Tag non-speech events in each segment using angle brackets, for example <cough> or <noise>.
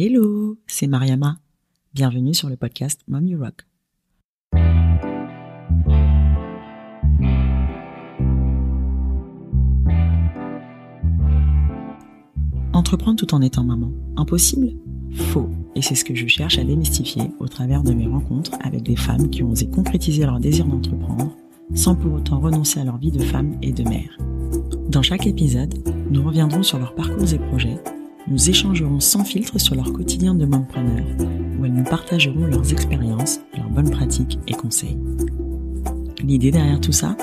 Hello, c'est Mariama. Bienvenue sur le podcast Mom You Rock. Entreprendre tout en étant maman, impossible? Faux. Et c'est ce que je cherche à démystifier au travers de mes rencontres avec des femmes qui ont osé concrétiser leur désir d'entreprendre sans pour autant renoncer à leur vie de femme et de mère. Dans chaque épisode, nous reviendrons sur leurs parcours et projets, nous échangerons sans filtre sur leur quotidien de mompreneur, où elles nous partageront leurs expériences, leurs bonnes pratiques et conseils. L'idée derrière tout ça?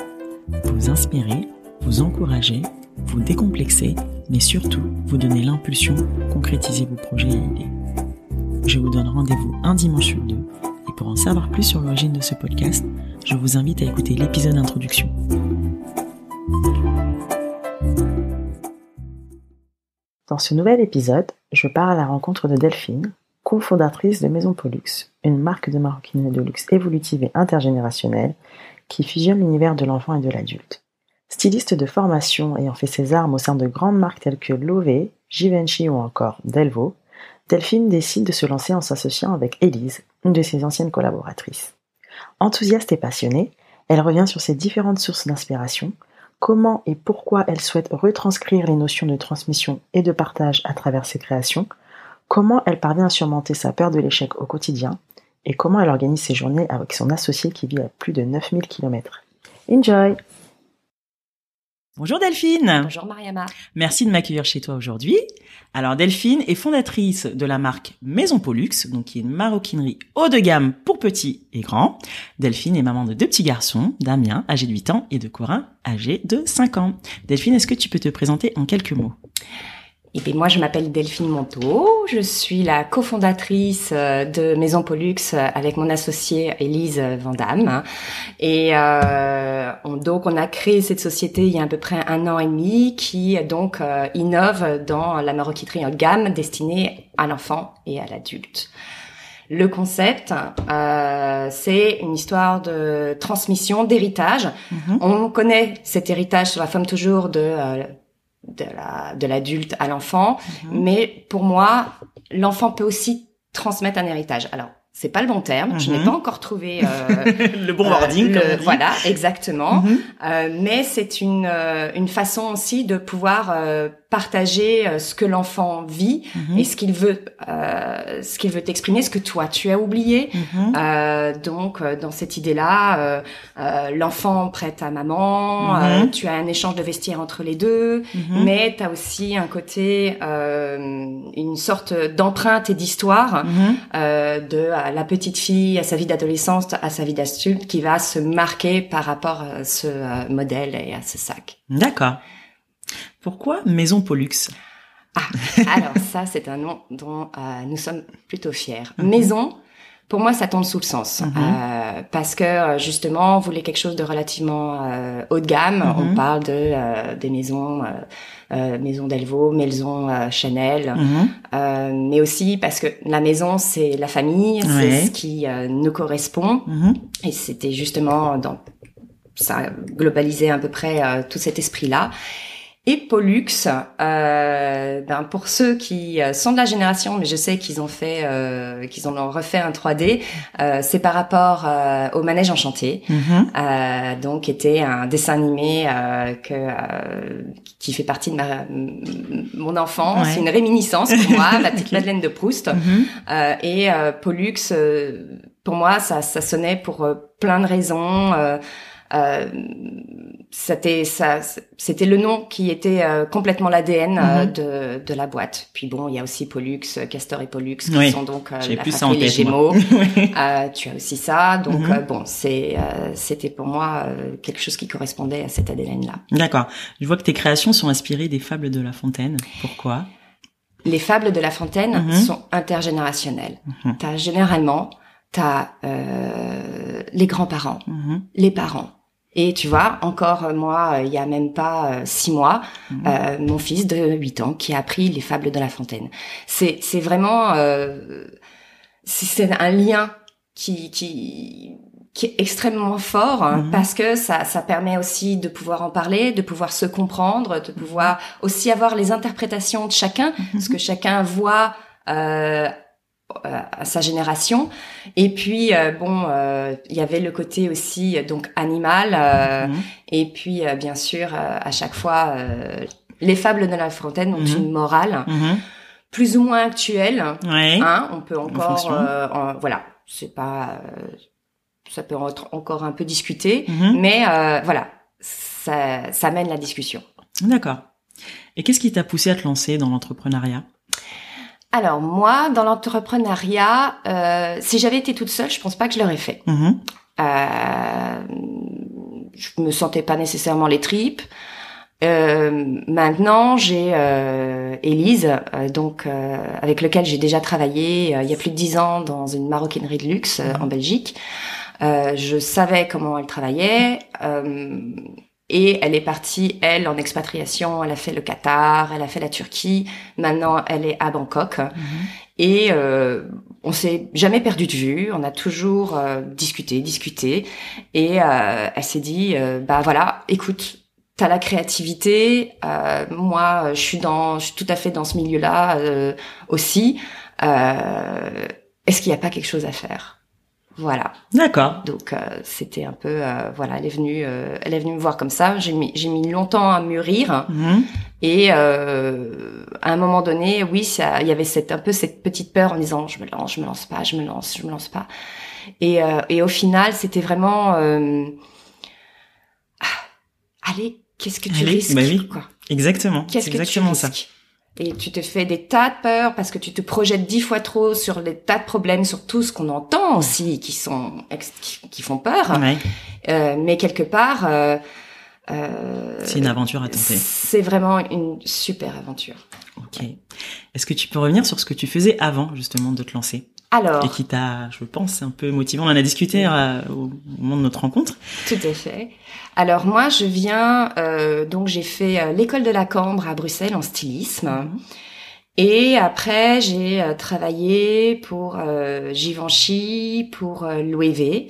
Vous inspirer, vous encourager, vous décomplexer, mais surtout vous donner l'impulsion pour concrétiser vos projets et idées. Je vous donne rendez-vous un dimanche sur deux, et pour en savoir plus sur l'origine de ce podcast, je vous invite à écouter l'épisode d'introduction. Dans ce nouvel épisode, je pars à la rencontre de Delphine, cofondatrice de Maison Pollux, une marque de maroquinerie de luxe évolutive et intergénérationnelle qui fusionne l'univers de l'enfant et de l'adulte. Styliste de formation ayant fait ses armes au sein de grandes marques telles que Lové, Givenchy ou encore Delvaux, Delphine décide de se lancer en s'associant avec Élise, une de ses anciennes collaboratrices. Enthousiaste et passionnée, elle revient sur ses différentes sources d'inspiration, comment et pourquoi elle souhaite retranscrire les notions de transmission et de partage à travers ses créations, comment elle parvient à surmonter sa peur de l'échec au quotidien, et comment elle organise ses journées avec son associé qui vit à plus de 9000 km. Enjoy Bonjour Delphine. Bonjour Mariama. Merci de m'accueillir chez toi aujourd'hui. Alors Delphine est fondatrice de la marque Maison Pollux, donc qui est une maroquinerie haut de gamme pour petits et grands. Delphine est maman de deux petits garçons, Damien, âgé de 8 ans, et de Corin, âgé de 5 ans. Delphine, est-ce que tu peux te présenter en quelques mots? Et puis moi, je m'appelle Delphine Monteau. Je suis la cofondatrice euh, de Maison Pollux euh, avec mon associée Élise Vandamme. Et euh, on, donc, on a créé cette société il y a à peu près un an et demi qui donc euh, innove dans la maroquinerie en gamme destinée à l'enfant et à l'adulte. Le concept, euh, c'est une histoire de transmission, d'héritage. Mm-hmm. On connaît cet héritage sur la femme toujours de de la de l'adulte à l'enfant, mhm. mais pour moi, l'enfant peut aussi transmettre un héritage. Alors, c'est pas le bon terme. Je n'ai mhm. pas encore trouvé euh, <laughs> le bon wording. Euh, voilà, exactement. Mhm. euh, mais c'est une euh, une façon aussi de pouvoir euh, partager euh, ce que l'enfant vit mhm. et ce qu'il veut, euh, ce qu'il veut t'exprimer, ce que toi tu as oublié. Mhm. euh, donc euh, dans cette idée-là, euh, l'enfant prête à maman, mhm. tu as un échange de vestiaire entre les deux, mais tu as aussi un côté, une sorte d'empreinte et d'histoire de la petite fille à sa vie d'adolescence, à sa vie d'adulte, qui va se marquer par rapport à ce modèle et à ce sac. D'accord. Pourquoi Maison Pollux Ah, alors ça, c'est un nom dont euh, nous sommes plutôt fiers. Mhm. Maison, pour moi, ça tombe sous le sens. Mhm. Euh, parce que, euh, justement, on voulait quelque chose de relativement euh, haut de gamme. Mhm. On parle de euh, des maisons... maison Delvaux, maison Chanel, mais aussi parce que la maison c'est la famille, c'est ce qui nous correspond, et c'était justement dans ça globalisait à peu près tout cet esprit-là. Et Pollux, euh, ben pour ceux qui euh, sont de la génération, mais je sais qu'ils ont fait, euh, qu'ils ont refait un 3D, euh, c'est par rapport euh, au Manège Enchanté, mm donc était un dessin animé que qui fait partie de ma mon enfance, c'est une réminiscence pour moi, <laughs> la petite Madeleine de Proust, mm-hmm. et Pollux, pour moi, ça, ça sonnait pour plein de raisons. Euh, c'était ça, c'était le nom qui était euh, complètement l'ADN euh, mhm. de, de la boîte. Puis bon, il y a aussi Pollux, Castor et Pollux qui sont donc la patrie les Gémeaux. <laughs> tu as aussi ça, donc mhm. bon, c'est c'était pour moi quelque chose qui correspondait à cette ADN là. D'accord. Je vois que tes créations sont inspirées des fables de La Fontaine. Pourquoi? Les fables de La Fontaine mhm. sont intergénérationnelles. T'as généralement t'as euh, les grands-parents, les parents, et tu vois, encore euh, moi, euh, il y a même pas euh, six mois, mhm. mon fils de 8 ans qui a appris les fables de La Fontaine. C'est c'est vraiment c'est un lien qui qui qui est extrêmement fort hein, mhm. parce que ça ça permet aussi de pouvoir en parler, de pouvoir se comprendre, de pouvoir aussi avoir les interprétations de chacun, mhm. ce que chacun voit euh, à sa génération. Et puis bon, il y avait le côté aussi donc animal. Mhm. Et puis bien sûr, à chaque fois, les fables de La Fontaine ont mhm. une morale. Mhm. Plus ou moins actuelle, hein, on peut encore, voilà, c'est pas, ça peut être encore un peu discuté, mais voilà, ça, ça mène la discussion. D'accord. Et qu'est-ce qui t'a poussé à te lancer dans l'entrepreneuriat? Alors moi, dans l'entrepreneuriat, euh, si j'avais été toute seule, je pense pas que je l'aurais fait. Mm-hmm. Euh, je me sentais pas nécessairement les tripes. Euh, maintenant, j'ai euh, Élise, euh, donc euh, avec lequel j'ai déjà travaillé il y a plus de dix ans dans une maroquinerie de luxe mm-hmm. en Belgique. je savais comment elle travaillait. Et elle est partie, elle, en expatriation. Elle a fait le Qatar, elle a fait la Turquie. Maintenant, elle est à Bangkok. Mhm. Et euh, on s'est jamais perdu de vue. On a toujours euh, discuté, discuté. Et euh, elle s'est dit, euh, bah voilà, écoute, t'as la créativité. Euh, moi, je suis dans, je suis tout à fait dans ce milieu-là aussi. Est-ce qu'il n'y a pas quelque chose à faire? Voilà. D'accord. Donc euh, c'était un peu euh, voilà, elle est venue euh, elle est venue me voir comme ça, j'ai mis j'ai mis longtemps à mûrir mhm. et à un moment donné, oui, ça il y avait cette un peu cette petite peur en disant je me lance, je me lance pas, je me lance, je me lance pas. Et et au final, c'était vraiment ah, allez, qu'est-ce que tu risques bah oui. quoi Exactement. Qu'est-ce que exactement tu risques ça et tu te fais des tas de peurs parce que tu te projettes dix fois trop sur les tas de problèmes, sur tout ce qu'on entend aussi, qui sont qui, font peur. Euh, mais quelque part, euh, euh, c'est une aventure à tenter. C'est vraiment une super aventure. Ok. Est-ce que tu peux revenir sur ce que tu faisais avant justement de te lancer? Alors, et qui t'a, je pense, un peu motivant. On en a discuté euh, au moment de notre rencontre. Tout à fait. Alors moi, je viens, euh, donc j'ai fait euh, l'école de la Cambre à Bruxelles en stylisme. Mhm. Et après, j'ai travaillé pour Givenchy, pour Louis V.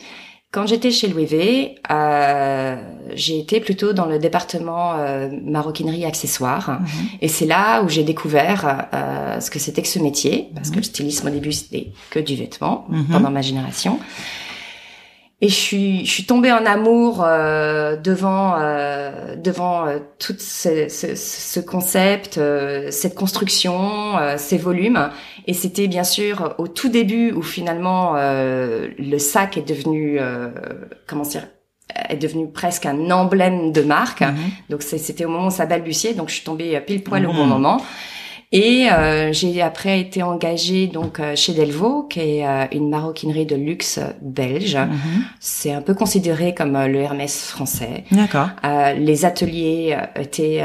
Quand j'étais chez Louis V, euh, j'ai été plutôt dans le département euh, maroquinerie accessoires. Mhm. Et c'est là où j'ai découvert euh, ce que c'était que ce métier, parce que le stylisme au début c'était que du vêtement mhm. pendant ma génération. Et je suis, je suis tombée en amour euh, devant euh, devant euh, tout ce, ce, ce concept, euh, cette construction, euh, ces volumes. Et c'était bien sûr au tout début où finalement le sac est devenu comment dire est devenu presque un emblème de marque. Mhm. Donc c'était au moment où ça balbutiait. Donc je suis tombée pile poil au bon mhm. moment. Et euh, j'ai après été engagée donc euh, chez Delvaux, qui est euh, une maroquinerie de luxe belge. Mhm. C'est un peu considéré comme le Hermès français. D'accord. les ateliers étaient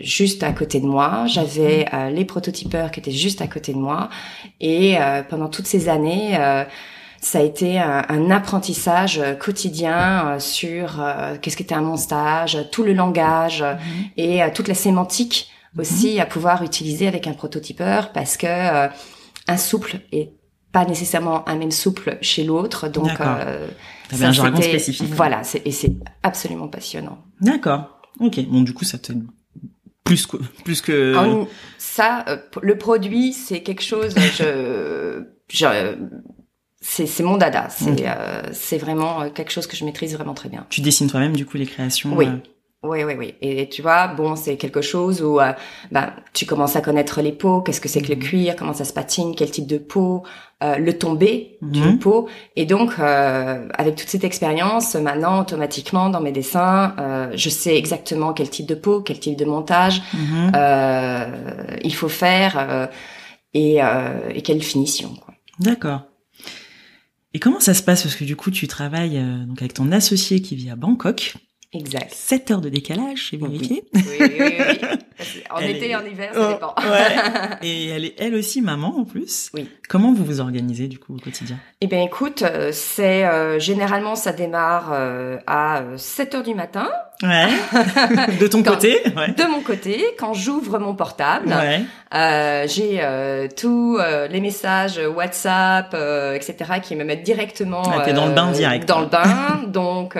juste à côté de moi. J'avais mhm. les prototypeurs qui étaient juste à côté de moi. Et pendant toutes ces années ça a été un, apprentissage quotidien sur qu'est-ce qu'était un montage, tout le langage mhm. et toute la sémantique aussi à pouvoir utiliser avec un prototypeur parce que euh, un souple est pas nécessairement un même souple chez l'autre. Donc, euh, ça, un jargon spécifique. Voilà, et c'est absolument passionnant. D'accord. Ok. Bon, du coup, ça te plus que plus que ça. Euh, le produit, c'est quelque chose. <laughs> je, je c'est mon dada. C'est euh, c'est vraiment quelque chose que je maîtrise vraiment très bien. Tu dessines toi-même du coup les créations. Oui. Oui, oui, oui. Et tu vois, bon, c'est quelque chose où euh, ben, tu commences à connaître les peaux, qu'est-ce que c'est que le mhm. cuir, comment ça se patine, quel type de peau, euh, le tombé du d'une peau. Et donc, euh, avec toute cette expérience, maintenant, automatiquement, dans mes dessins, euh, je sais exactement quel type de peau, quel type de montage mhm. il faut faire et, et quelle finition. D'accord. Et comment ça se passe? Parce que du coup, tu travailles donc avec ton associé qui vit à Bangkok. Exact. 7 heures de décalage, j'ai vérifié. Oui, oui, oui. <laughs> En été et en hiver, ça oh, dépend. ouais. <laughs> Et elle est elle aussi maman en plus. Oui. Comment vous vous organisez du coup au quotidien? Eh bien écoute, euh, c'est euh, généralement ça démarre euh, à 7 heures du matin. Ouais. <laughs> de ton côté ouais. De mon côté, quand j'ouvre mon portable, ouais. euh, j'ai euh, tous les messages WhatsApp, etc., qui me mettent directement. Ah, t'es dans le bain direct. Dans le bain, donc.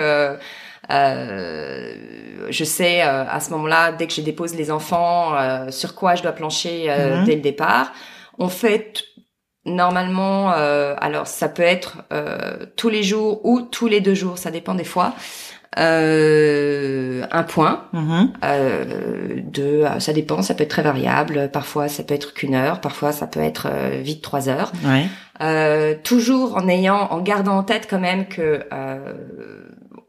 Euh, je sais euh, à ce moment-là, dès que je dépose les enfants, euh, sur quoi je dois plancher mhm. dès le départ. On fait normalement, euh, alors ça peut être euh, tous les jours ou tous les deux jours, ça dépend des fois. Euh, un point euh, de ça dépend ça peut être très variable parfois ça peut être qu'une heure parfois ça peut être euh, vite trois heures Ouais. euh, toujours en ayant, en gardant en tête quand même que euh,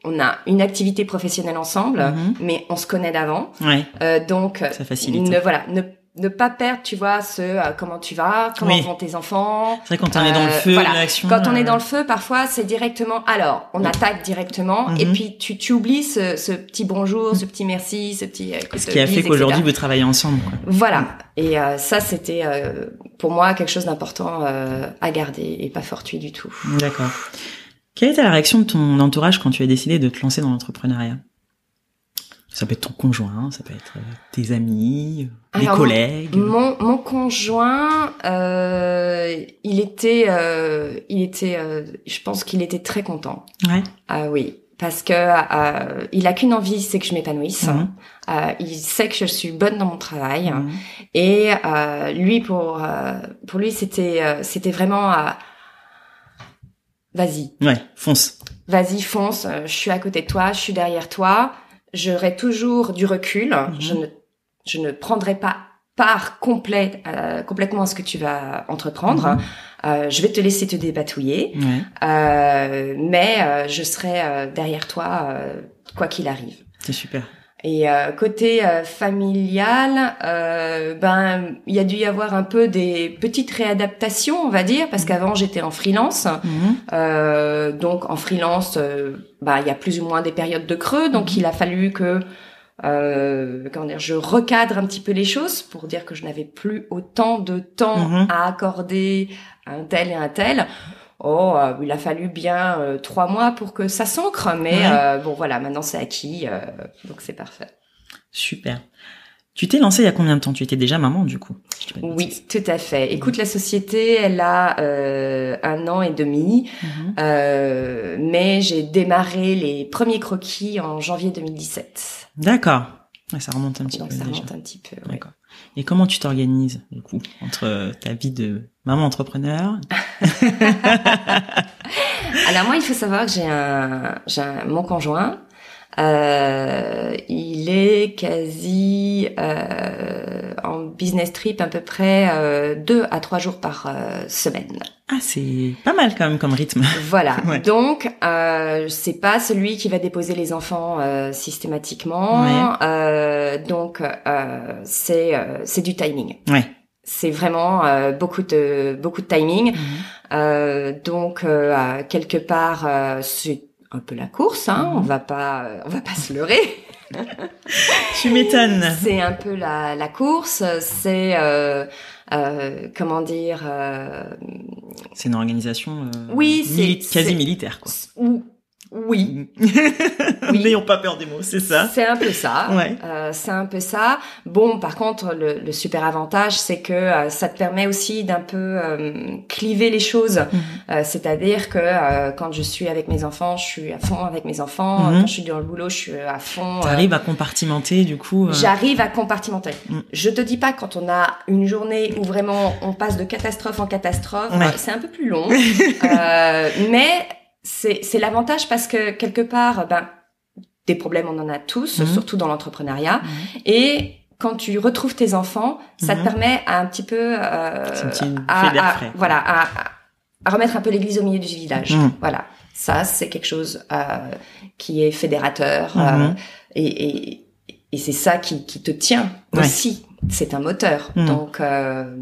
on a une activité professionnelle ensemble, Mhm. mais on se connaît d'avant, Ouais. Euh, donc Ça facilite. ne voilà, ne, ne pas perdre, tu vois, ce euh, comment tu vas, comment Oui. vont tes enfants. C'est vrai quand on est dans le Euh, feu, voilà. l'action. Quand on est euh, dans le feu, parfois c'est directement. Alors, on attaque directement, et Mhm. puis tu, tu oublies ce, ce petit bonjour, ce petit merci, ce petit. euh, Ce qui a fait qu'aujourd'hui vous travaillez ensemble. quoi. Voilà. Et euh, ça, c'était euh, pour moi quelque chose d'important euh, à garder et pas fortuit du tout. D'accord. Quelle était la réaction de ton entourage quand tu as décidé de te lancer dans l'entrepreneuriat? Ça peut être ton conjoint, ça peut être euh, tes amis, euh, des Alors, collègues. Mon, mon conjoint, euh, il était, euh, il était, euh, je pense qu'il était très content. Ouais. Ah oui, parce que euh, il a qu'une envie, c'est que je m'épanouisse. Mhm. Euh, il sait que je suis bonne dans mon travail. Mhm. Et euh, lui, pour euh, pour lui, c'était euh, c'était vraiment euh, vas-y, Ouais, fonce. vas-y, fonce. euh, Je suis à côté de toi, je suis derrière toi. J'aurai toujours du recul. Mhm. Je ne je ne prendrai pas part complète euh, complètement à ce que tu vas entreprendre. Mhm. Euh, je vais te laisser te débatouiller, Ouais, euh, mais je serai derrière toi quoi qu'il arrive. c'est super. Et euh, côté euh, familial, euh, ben il y a dû y avoir un peu des petites réadaptations, on va dire, parce qu'avant j'étais en freelance. Mhm. Euh, donc en freelance, euh, bah il y a plus ou moins des périodes de creux, donc il a fallu que euh, comment dire, je recadre un petit peu les choses pour dire que je n'avais plus autant de temps à accorder à un tel et un tel. Oh, euh, il a fallu bien euh, trois mois pour que ça s'ancre, mais Ouais. euh, bon voilà, maintenant c'est acquis, donc c'est parfait. Super. Tu t'es lancée il y a combien de temps? Tu étais déjà maman du coup je. Oui, tout à fait. Écoute, la société, elle a euh, un an et demi, Mhm. euh, mais j'ai démarré les premiers croquis en janvier 2017. D'accord. Ça remonte un petit Donc peu ça déjà. remonte un petit peu. ouais. Et comment tu t'organises du coup entre ta vie de maman entrepreneur <laughs> Alors moi, il faut savoir que j'ai un, j'ai un- mon conjoint. Euh, il est quasi euh, en business trip à peu près euh, deux à trois jours par euh, semaine. Ah, c'est pas mal quand même comme rythme. <laughs> Voilà. Ouais. Donc, euh, c'est pas celui qui va déposer les enfants euh, systématiquement. Ouais. Euh, donc, euh, c'est euh, c'est du timing. Ouais. C'est vraiment euh, beaucoup de beaucoup de timing. Euh, donc, euh, quelque part, euh, c'est un peu la course. Hein, Mhm. On va pas on va pas se leurrer. <laughs> Tu m'étonnes. C'est un peu la, la course. C'est euh, euh, comment dire. euh, C'est une organisation euh, Oui, c'est- quasi militaire quoi. ou- <laughs> oui. N'ayons pas peur des mots, c'est ça. C'est un peu ça. Ouais. Euh, c'est un peu ça. Bon, par contre, le, le super avantage, c'est que euh, ça te permet aussi d'un peu euh, cliver les choses. Mhm. Euh, C'est-à-dire que euh, quand je suis avec mes enfants, je suis à fond avec mes enfants. Mhm. Quand je suis dans le boulot, je suis à fond. euh, T'arrives à compartimenter du coup. euh, J'arrive à compartimenter. Mm. Je te dis pas quand on a une journée où vraiment on passe de catastrophe en catastrophe, Ouais. euh, c'est un peu plus long, <laughs> Euh, mais c'est c'est l'avantage parce que quelque part, ben des problèmes on en a tous, Mhm. surtout dans l'entrepreneuriat, Mhm. et quand tu retrouves tes enfants, ça Mhm. te permet à un petit peu euh, C'est un petit à, voilà à, à- remettre un peu l'église au milieu du village. Mhm. Voilà, ça c'est quelque chose euh, qui est fédérateur Mhm. euh, et, et, et c'est ça qui, qui te tient Ouais. aussi. C'est un moteur, Mhm. donc euh,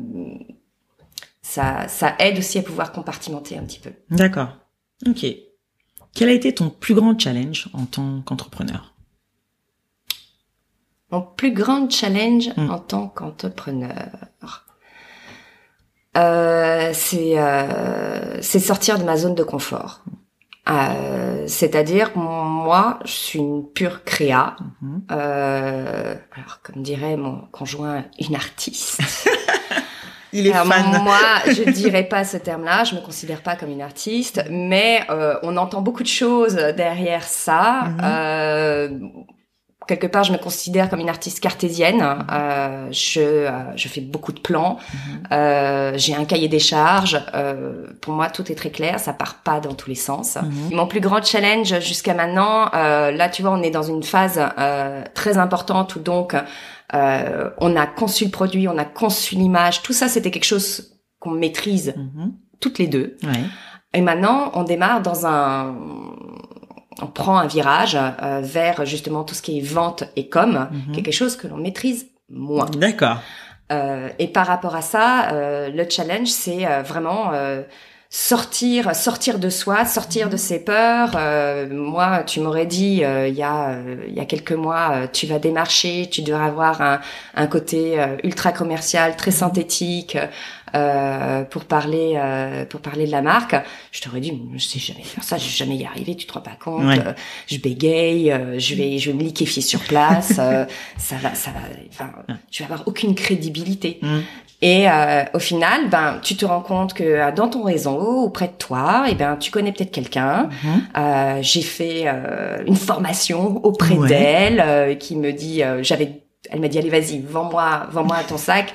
ça ça aide aussi à pouvoir compartimenter un petit peu. D'accord. Ok. Quel a été ton plus grand challenge en tant qu'entrepreneur? Mon plus grand challenge Mm. en tant qu'entrepreneur, euh, c'est euh, c'est sortir de ma zone de confort. Euh, C'est-à-dire, moi, je suis une pure créa. Mhm. Euh, alors, comme dirait mon conjoint, une artiste. <laughs> Il est Alors, fan. Moi, <laughs> je dirais pas ce terme-là. Je me considère pas comme une artiste, mais euh, on entend beaucoup de choses derrière ça. Mhm. Euh, quelque part, je me considère comme une artiste cartésienne. Euh, je, euh, je fais beaucoup de plans. Mhm. Euh, j'ai un cahier des charges. Euh, pour moi, tout est très clair. Ça part pas dans tous les sens. Mhm. Mon plus grand challenge jusqu'à maintenant, euh, là, tu vois, on est dans une phase très importante où donc on a conçu le produit, on a conçu l'image. Tout ça, c'était quelque chose qu'on maîtrise mhm. toutes les deux. Ouais. Et maintenant, on démarre dans un on prend un virage euh, vers justement tout ce qui est vente et com, mhm. quelque chose que l'on maîtrise moins. D'accord. Euh, et par rapport à ça, euh, le challenge, c'est vraiment sortir, sortir de soi, sortir de mhm. ses peurs. moi, tu m'aurais dit il y a il y a quelques mois, tu vas démarcher, tu devrais avoir un, un côté ultra commercial, très mhm. synthétique. Euh, pour parler euh, pour parler de la marque, je t'aurais dit je sais jamais faire ça, je vais jamais y arriver, tu te rends pas compte, euh, je bégaye, je vais je vais me liquéfier sur place, <laughs> ça va ça va enfin tu vas avoir aucune crédibilité. Mm. Et au final, ben tu te rends compte que dans ton réseau auprès de toi, et eh ben tu connais peut-être quelqu'un. Mm-hmm. J'ai fait une formation auprès d'elle qui me dit j'avais elle m'a dit allez vas-y vends-moi vends-moi ton sac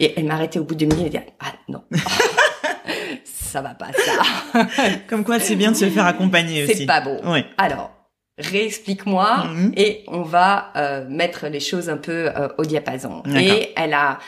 et elle m'arrêtait au bout de minutes et dit ah non. <laughs> ça va pas ça. <laughs> Comme quoi c'est bien de se faire accompagner aussi. C'est pas bon. Oui. Alors, réexplique-moi mhm. et on va euh, mettre les choses un peu euh, au diapason. Et elle a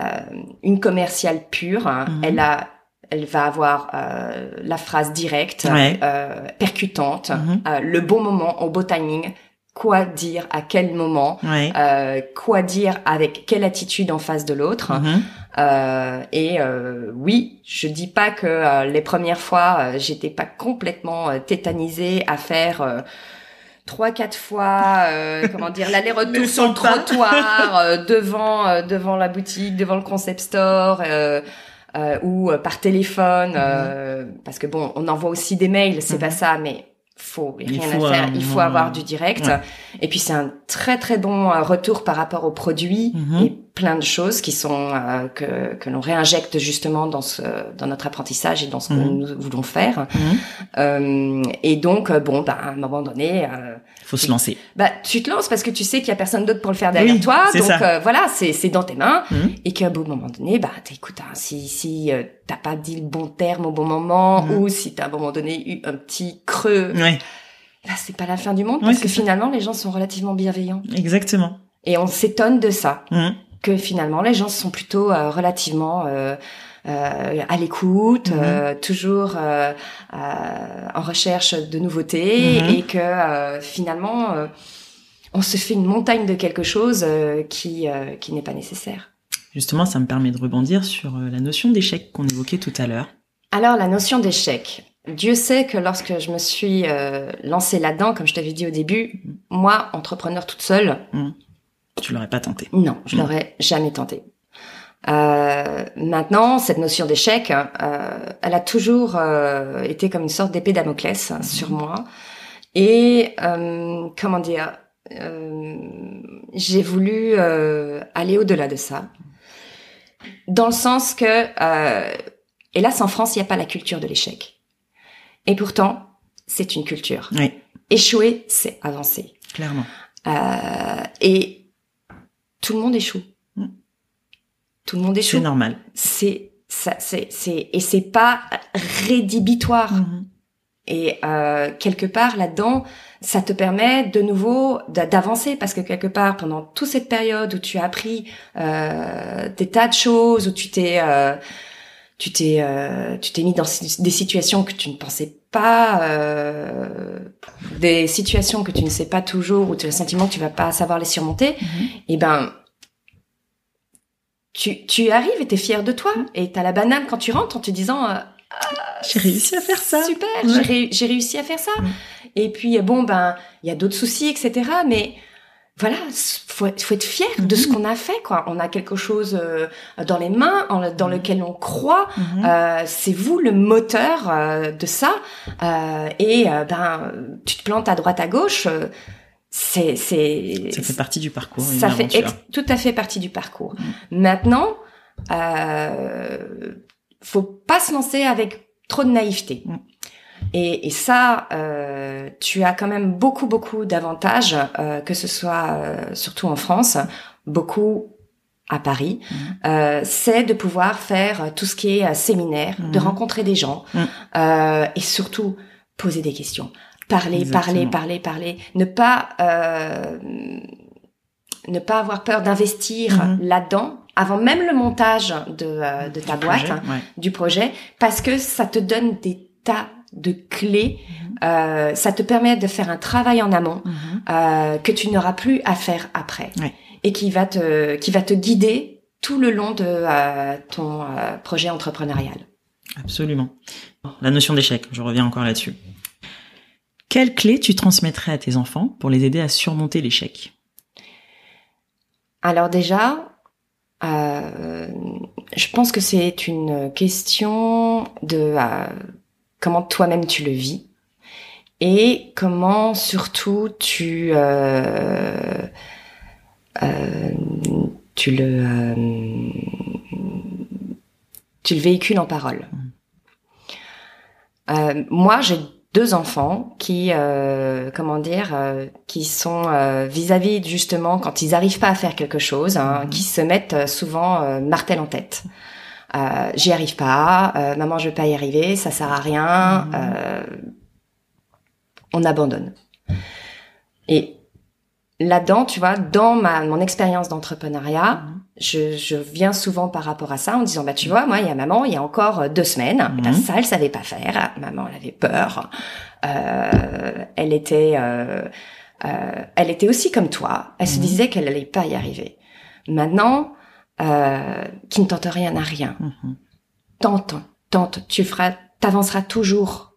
euh, une commerciale pure, hein. mhm. elle a elle va avoir euh, la phrase directe, euh, percutante, euh, le bon moment, au beau timing quoi dire à quel moment, euh, quoi dire avec quelle attitude en face de l'autre. Mm-hmm. Euh, et euh, oui, je dis pas que euh, les premières fois euh, j'étais pas complètement tétanisée à faire trois quatre fois comment dire <laughs> l'aller-retour sur le trottoir devant devant la boutique, devant le concept store. ou par téléphone, mm-hmm. parce que bon, on envoie aussi des mails, c'est pas mm-hmm. ça, mais faut rien à faire, il faut avoir du direct. Et puis c'est un très très bon euh, retour par rapport aux produits mhm. et plein de choses qui sont euh, que que l'on réinjecte justement dans ce dans notre apprentissage et dans ce que mhm. nous voulons faire. Mhm. Euh, et donc bon, bah, à un moment donné, euh, faut se lancer. Bah tu te lances parce que tu sais qu'il y a personne d'autre pour le faire derrière toi, donc euh, voilà, c'est c'est dans tes mains et qu'à un bon moment donné, bah écoute, hein, si si t'as pas dit le bon terme au bon moment ou si t'as à un moment donné eu un petit creux. Ouais bah, c'est pas la fin du monde parce que finalement les gens sont relativement bienveillants. Exactement. Et on s'étonne de ça, mmh. que finalement les gens sont plutôt euh, relativement euh, euh, à l'écoute, mmh. euh, toujours en recherche de nouveautés mmh. et que finalement on se fait une montagne de quelque chose qui qui n'est pas nécessaire. Justement, ça me permet de rebondir sur la notion d'échec qu'on évoquait tout à l'heure. Alors la notion d'échec. Dieu sait que lorsque je me suis euh, lancée là-dedans, comme je t'avais dit au début, moi, entrepreneur toute seule, mmh. tu l'aurais pas tenté. Non, je mmh. l'aurais jamais tenté. Euh, maintenant, cette notion d'échec, euh, elle a toujours euh, été comme une sorte d'épée Damoclès mmh. sur moi. Et euh, comment dire, j'ai voulu aller au-delà de ça, dans le sens que, hélas, en France, il n'y a pas la culture de l'échec. Et pourtant, c'est une culture. Oui. Échouer, c'est avancer. Clairement. Euh, et tout le monde échoue. Tout le monde échoue. C'est normal. C'est ça, c'est c'est et c'est pas rédhibitoire. Mm-hmm. Et euh, quelque part là-dedans, ça te permet de nouveau d'avancer parce que quelque part pendant toute cette période où tu as appris euh, des tas de choses, où tu t'es euh, tu t'es euh, tu t'es mis dans des situations que tu ne pensais pas euh, des situations que tu ne sais pas toujours ou tu as le sentiment que tu vas pas savoir les surmonter mhm. et eh ben tu tu arrives et t'es fier de toi mhm. et t'as la banane quand tu rentres en te disant euh, ah, j'ai réussi à faire ça super j'ai réussi à faire ça et puis bon ben il y a d'autres soucis etc mais voilà, faut, faut être fier de ce mhm. qu'on a fait, quoi. On a quelque chose euh, dans les mains, dans mhm. lequel on croit. Mhm. Euh, c'est vous le moteur euh, de ça. et ben, tu te plantes à droite à gauche. C'est, c'est. Ça fait partie du parcours. Ça fait tout à fait partie du parcours. Maintenant, euh, faut pas se lancer avec trop de naïveté. Et, et ça, euh, tu as quand même beaucoup, beaucoup d'avantages, euh, que ce soit euh, surtout en France, beaucoup à Paris, Mhm. euh, c'est de pouvoir faire tout ce qui est euh, séminaire, de rencontrer des gens euh, et surtout poser des questions. Parler, Exactement. parler, parler, parler. Ne pas, euh, ne pas avoir peur d'investir Mhm. là-dedans avant même le montage de, euh, de ta boîte, Projet, ouais. du projet, parce que ça te donne des tas de clés. Mhm. Euh, ça te permet de faire un travail en amont Mhm. euh, que tu n'auras plus à faire après Ouais. et qui va te qui va te guider tout le long de euh, ton projet entrepreneurial. Absolument. La notion d'échec, je reviens encore là-dessus. Quelle clé tu transmettrais à tes enfants pour les aider à surmonter l'échec? Alors déjà, euh, je pense que c'est une question de euh, comment toi-même tu le vis et comment surtout tu euh, tu le tu le véhicules en parole. Euh, moi, j'ai deux enfants qui, euh, comment dire, euh, qui sont euh, vis-à-vis justement quand ils arrivent pas à faire quelque chose, hein, Mhm. qui se mettent euh, souvent euh, martel en tête. Euh, J'y arrive pas, euh, maman, je vais pas y arriver, ça sert à rien. Mhm. euh, on abandonne. Et là-dedans, tu vois, dans ma mon expérience d'entrepreneuriat, Mhm. Je, je viens souvent par rapport à ça en disant bah tu vois moi il y a maman il y a encore euh, deux semaines Mhm. bah, ça elle savait pas faire maman elle avait peur euh, elle était euh, euh, elle était aussi comme toi elle se Mhm. disait qu'elle allait pas y arriver maintenant euh, qui ne tente rien n'a rien Mhm. tente tente tu feras t'avanceras toujours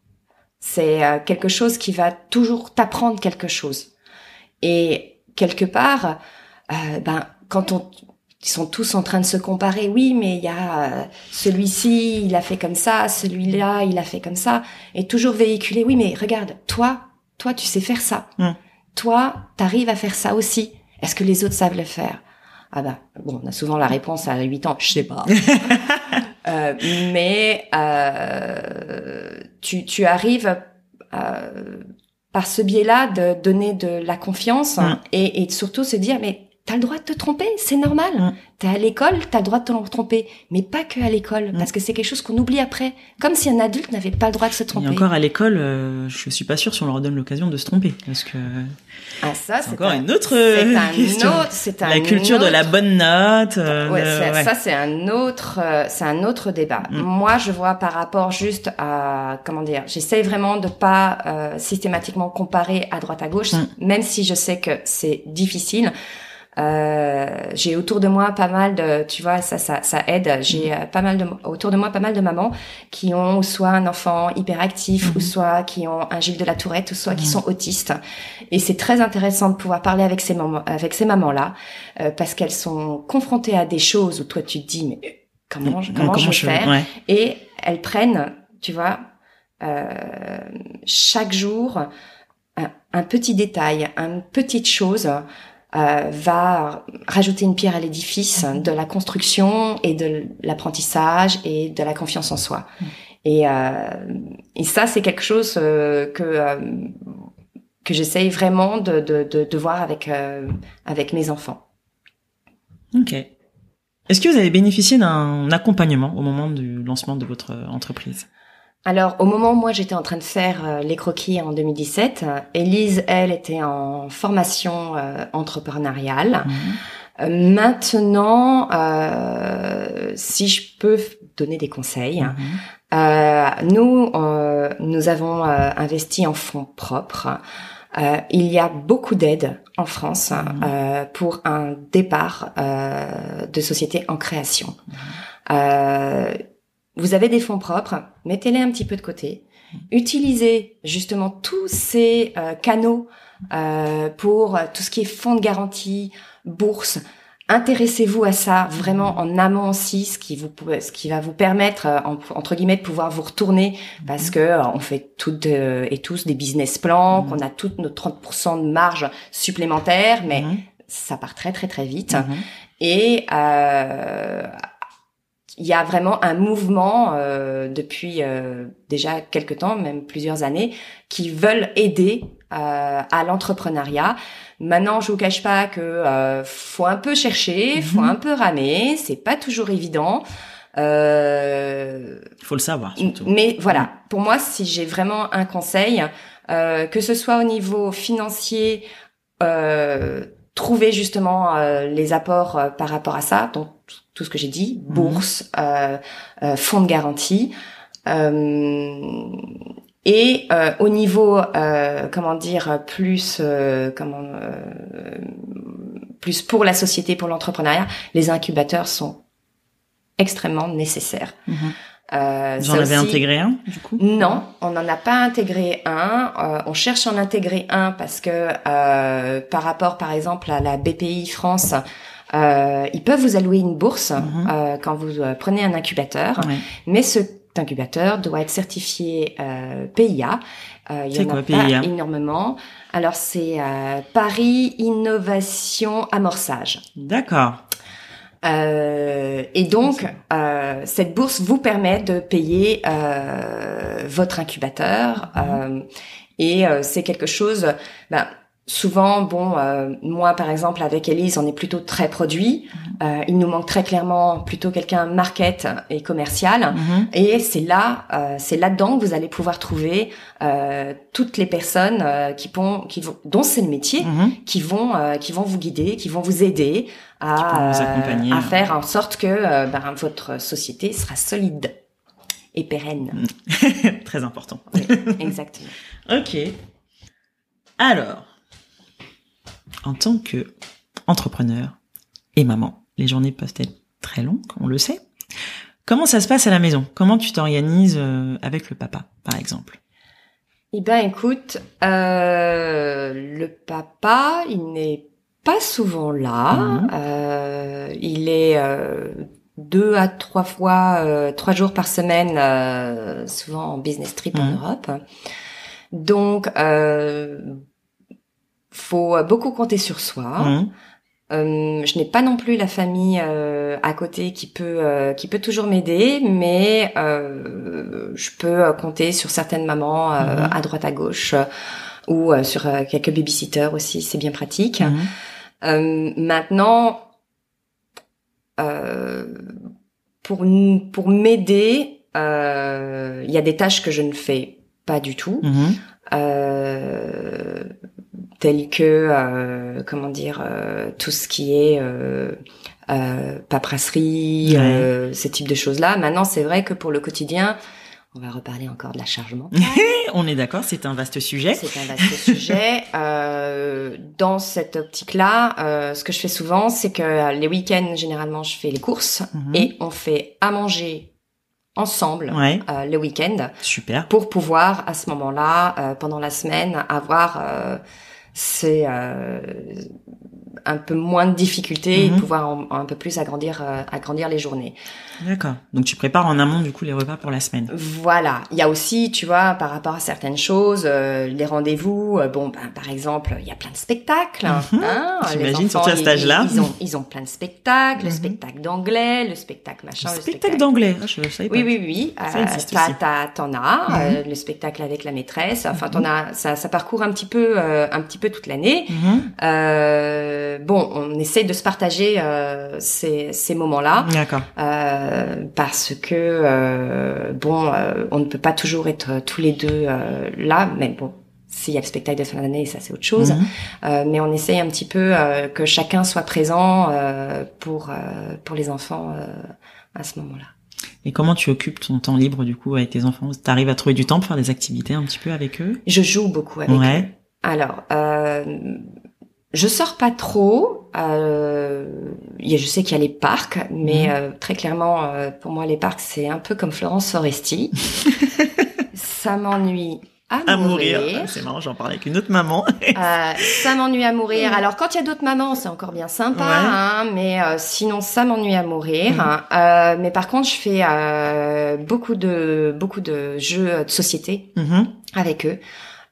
c'est quelque chose qui va toujours t'apprendre quelque chose et quelque part ben quand on ils sont tous en train de se comparer. Oui, mais il y a euh, celui-ci, il a fait comme ça, celui-là, il a fait comme ça, et toujours véhiculer. Oui, mais regarde, toi, toi, tu sais faire ça. Mm. Toi, t'arrives à faire ça aussi. Est-ce que les autres savent le faire? Ah bah, bon, on a souvent la réponse à 8 ans, je sais pas. <laughs> Euh, mais euh, tu, tu arrives euh, par ce biais-là de donner de la confiance Mm. et, et surtout se dire mais t'as le droit de te tromper, c'est normal. Mm. T'es à l'école, t'as le droit de te tromper, mais pas que à l'école, Mm. parce que c'est quelque chose qu'on oublie après, comme si un adulte n'avait pas le droit de se Et tromper. encore à l'école, euh, je suis pas sûre si on leur donne l'occasion de se tromper, parce que ah ça, c'est encore un, une autre c'est euh, un <laughs> question. autre, c'est un La culture de la bonne note. euh, Ouais, ça c'est un autre, euh, c'est un autre débat. Mm. Moi, je vois par rapport juste à comment dire, j'essaie vraiment de pas euh, systématiquement comparer à droite à gauche, Mm. même si je sais que c'est difficile. Euh, j'ai autour de moi pas mal de, tu vois, ça, ça, ça aide. J'ai euh, pas mal de, autour de moi pas mal de mamans qui ont soit un enfant hyperactif, Mhm. ou soit qui ont un Gilles de la Tourette, ou soit qui Mhm. sont autistes. Et c'est très intéressant de pouvoir parler avec ces mamans, avec ces mamans-là, euh, parce qu'elles sont confrontées à des choses où toi tu te dis mais comment, je- comment, je vais faire ouais. et elles prennent, tu vois, euh, chaque jour un, un petit détail, une petite chose euh, va rajouter une pierre à l'édifice Mhm. de la construction et de l'apprentissage et de la confiance en soi. Mhm. Et, euh, et ça, c'est quelque chose euh, que euh, que j'essaye vraiment de, de, de, de voir avec euh, avec mes enfants. Ok. Est-ce que vous avez bénéficié d'un accompagnement au moment du lancement de votre entreprise? Alors, au moment où moi j'étais en train de faire euh, les croquis en 2017, euh, Élise, elle, était en formation euh, entrepreneuriale. Mhm. Euh, maintenant, euh, si je peux donner des conseils, Mhm. euh, nous, euh, nous avons euh, investi en fonds propres. Euh, il y a beaucoup d'aides en France Mhm. euh, pour un départ euh, de société en création. Euh, vous avez des fonds propres, mettez-les un petit peu de côté. Utilisez justement tous ces euh, canaux euh, pour euh, tout ce qui est fonds de garantie, bourse. Intéressez-vous à ça vraiment en amont aussi, ce qui vous ce qui va vous permettre euh, en- entre guillemets de pouvoir vous retourner parce que euh, on fait toutes et tous des business plans, Mhm. qu'on a toutes nos 30% de marge supplémentaire, mais Mhm. ça part très très très vite. Mhm. Et euh, il y a vraiment un mouvement euh, depuis euh, déjà quelques temps, même plusieurs années, qui veulent aider euh, à l'entrepreneuriat. Maintenant, je vous cache pas que euh, faut un peu chercher, faut Mhm. un peu ramer, c'est pas toujours évident. Euh, faut le savoir surtout. mais voilà, pour moi, si j'ai vraiment un conseil, euh, que ce soit au niveau financier, euh, trouver justement euh, les apports euh, par rapport à ça, donc tout ce que j'ai dit, Mhm. bourse, euh, euh, fonds de garantie, euh, et euh, au niveau, euh, comment dire, plus, euh, comment, euh, plus pour la société, pour l'entrepreneuriat, les incubateurs sont extrêmement nécessaires. Mhm. Euh, J'en avais aussi- intégré un du coup? non, on n'en a pas intégré un. Euh, on cherche à en intégrer un parce que euh, par rapport, par exemple, à la BPI France, euh, ils peuvent vous allouer une bourse Mhm. euh, quand vous euh, prenez un incubateur. Ouais. Mais cet incubateur doit être certifié euh, PIA. Euh, il y en quoi, a pas PIA? énormément. Alors c'est euh, Paris Innovation Amorçage. D'accord. Euh, et donc, euh, cette bourse vous permet de payer euh, votre incubateur. euh, et euh, c'est quelque chose, ben, souvent, bon, euh, moi par exemple avec Elise, on est plutôt très produit. Euh, il nous manque très clairement plutôt quelqu'un market et commercial. Mhm. Et c'est là, euh, c'est là-dedans que vous allez pouvoir trouver euh, toutes les personnes euh, qui, vont, qui vont, dont c'est le métier, Mhm. qui vont, euh, qui vont vous guider, qui vont vous aider à, vous à faire en sorte que ben, votre société sera solide et pérenne. <laughs> Très important. Oui, exactement. <laughs> Ok. Alors, en tant que entrepreneur et maman, les journées peuvent être très longues, on le sait? Comment ça se passe à la maison? Comment tu t'organises euh, avec le papa, par exemple? Eh ben, écoute, euh, le papa, il n'est pas souvent là. Mhm. Euh, il est euh, deux à trois fois, trois jours par semaine, euh, souvent en business trip en Mhm. Europe. Donc, euh, faut beaucoup compter sur soi. Mhm. Euh, je n'ai pas non plus la famille euh, à côté qui peut euh, qui peut toujours m'aider, mais euh, je peux euh, compter sur certaines mamans euh, Mhm. à droite à gauche euh, ou euh, sur euh, quelques babysitters aussi, c'est bien pratique. Euh, maintenant, euh, pour pour m'aider, euh, il y a des tâches que je ne fais pas du tout euh, tels que euh, comment dire euh, tout ce qui est euh, euh, paperasserie, Ouais. euh, ce type de choses-là. Maintenant, c'est vrai que pour le quotidien, on va reparler encore de la charge mentale. <laughs> On est d'accord, c'est un vaste sujet. C'est un vaste sujet. <laughs> Euh, dans cette optique-là, euh, ce que je fais souvent, c'est que les week-ends, généralement, je fais les courses Mhm. et on fait à manger ensemble Ouais, euh, le week-end super. pour pouvoir à ce moment-là, euh, pendant la semaine, avoir euh, ces euh, un peu moins de difficultés Mhm. et pouvoir en- un peu plus agrandir euh, agrandir les journées. D'accord. Donc tu prépares en amont du coup les repas pour la semaine. Voilà. Il y a aussi, tu vois, par rapport à certaines choses, euh, les rendez-vous. euh, bon, ben, par exemple, il y a plein de spectacles. Mhm. hein, J'imagine, surtout à cet âge-là. Ils, ont, ils ont plein de spectacles. Le Mhm. spectacle d'anglais, le spectacle machin, le spectacle d'anglais. Ah, je le savais pas. Oui, oui, oui. Ça Euh, existe aussi. T'en as, Mhm. euh, le spectacle avec la maîtresse. Enfin, t'en as, ça, ça parcourt un petit peu, euh, un petit peu toute l'année. Mhm. Euh, bon, on essaie de se partager euh, ces, ces moments-là D'accord. euh, parce que euh, bon, euh, on ne peut pas toujours être tous les deux euh, là, mais bon. S'il y a le spectacle de fin d'année, ça c'est autre chose. Mhm. Euh, mais on essaye un petit peu euh, que chacun soit présent euh, pour euh, pour les enfants euh, à ce moment-là. Et comment tu occupes ton temps libre du coup avec tes enfants? T'arrives à trouver du temps pour faire des activités un petit peu avec eux? Je joue beaucoup avec eux. Ouais. Alors, euh, je sors pas trop. Euh, je sais qu'il y a les parcs, mais Mhm. euh, très clairement, euh, pour moi, les parcs, c'est un peu comme Florence Foresti. <laughs> ça m'ennuie à, À mourir. mourir. C'est marrant, j'en parlais avec une autre maman. Euh, ça m'ennuie à mourir. Alors quand il y a d'autres mamans, c'est encore bien sympa, Ouais. hein, mais euh, sinon ça m'ennuie à mourir. Mhm. Euh, mais par contre, je fais beaucoup de beaucoup de jeux de société Mhm. avec eux.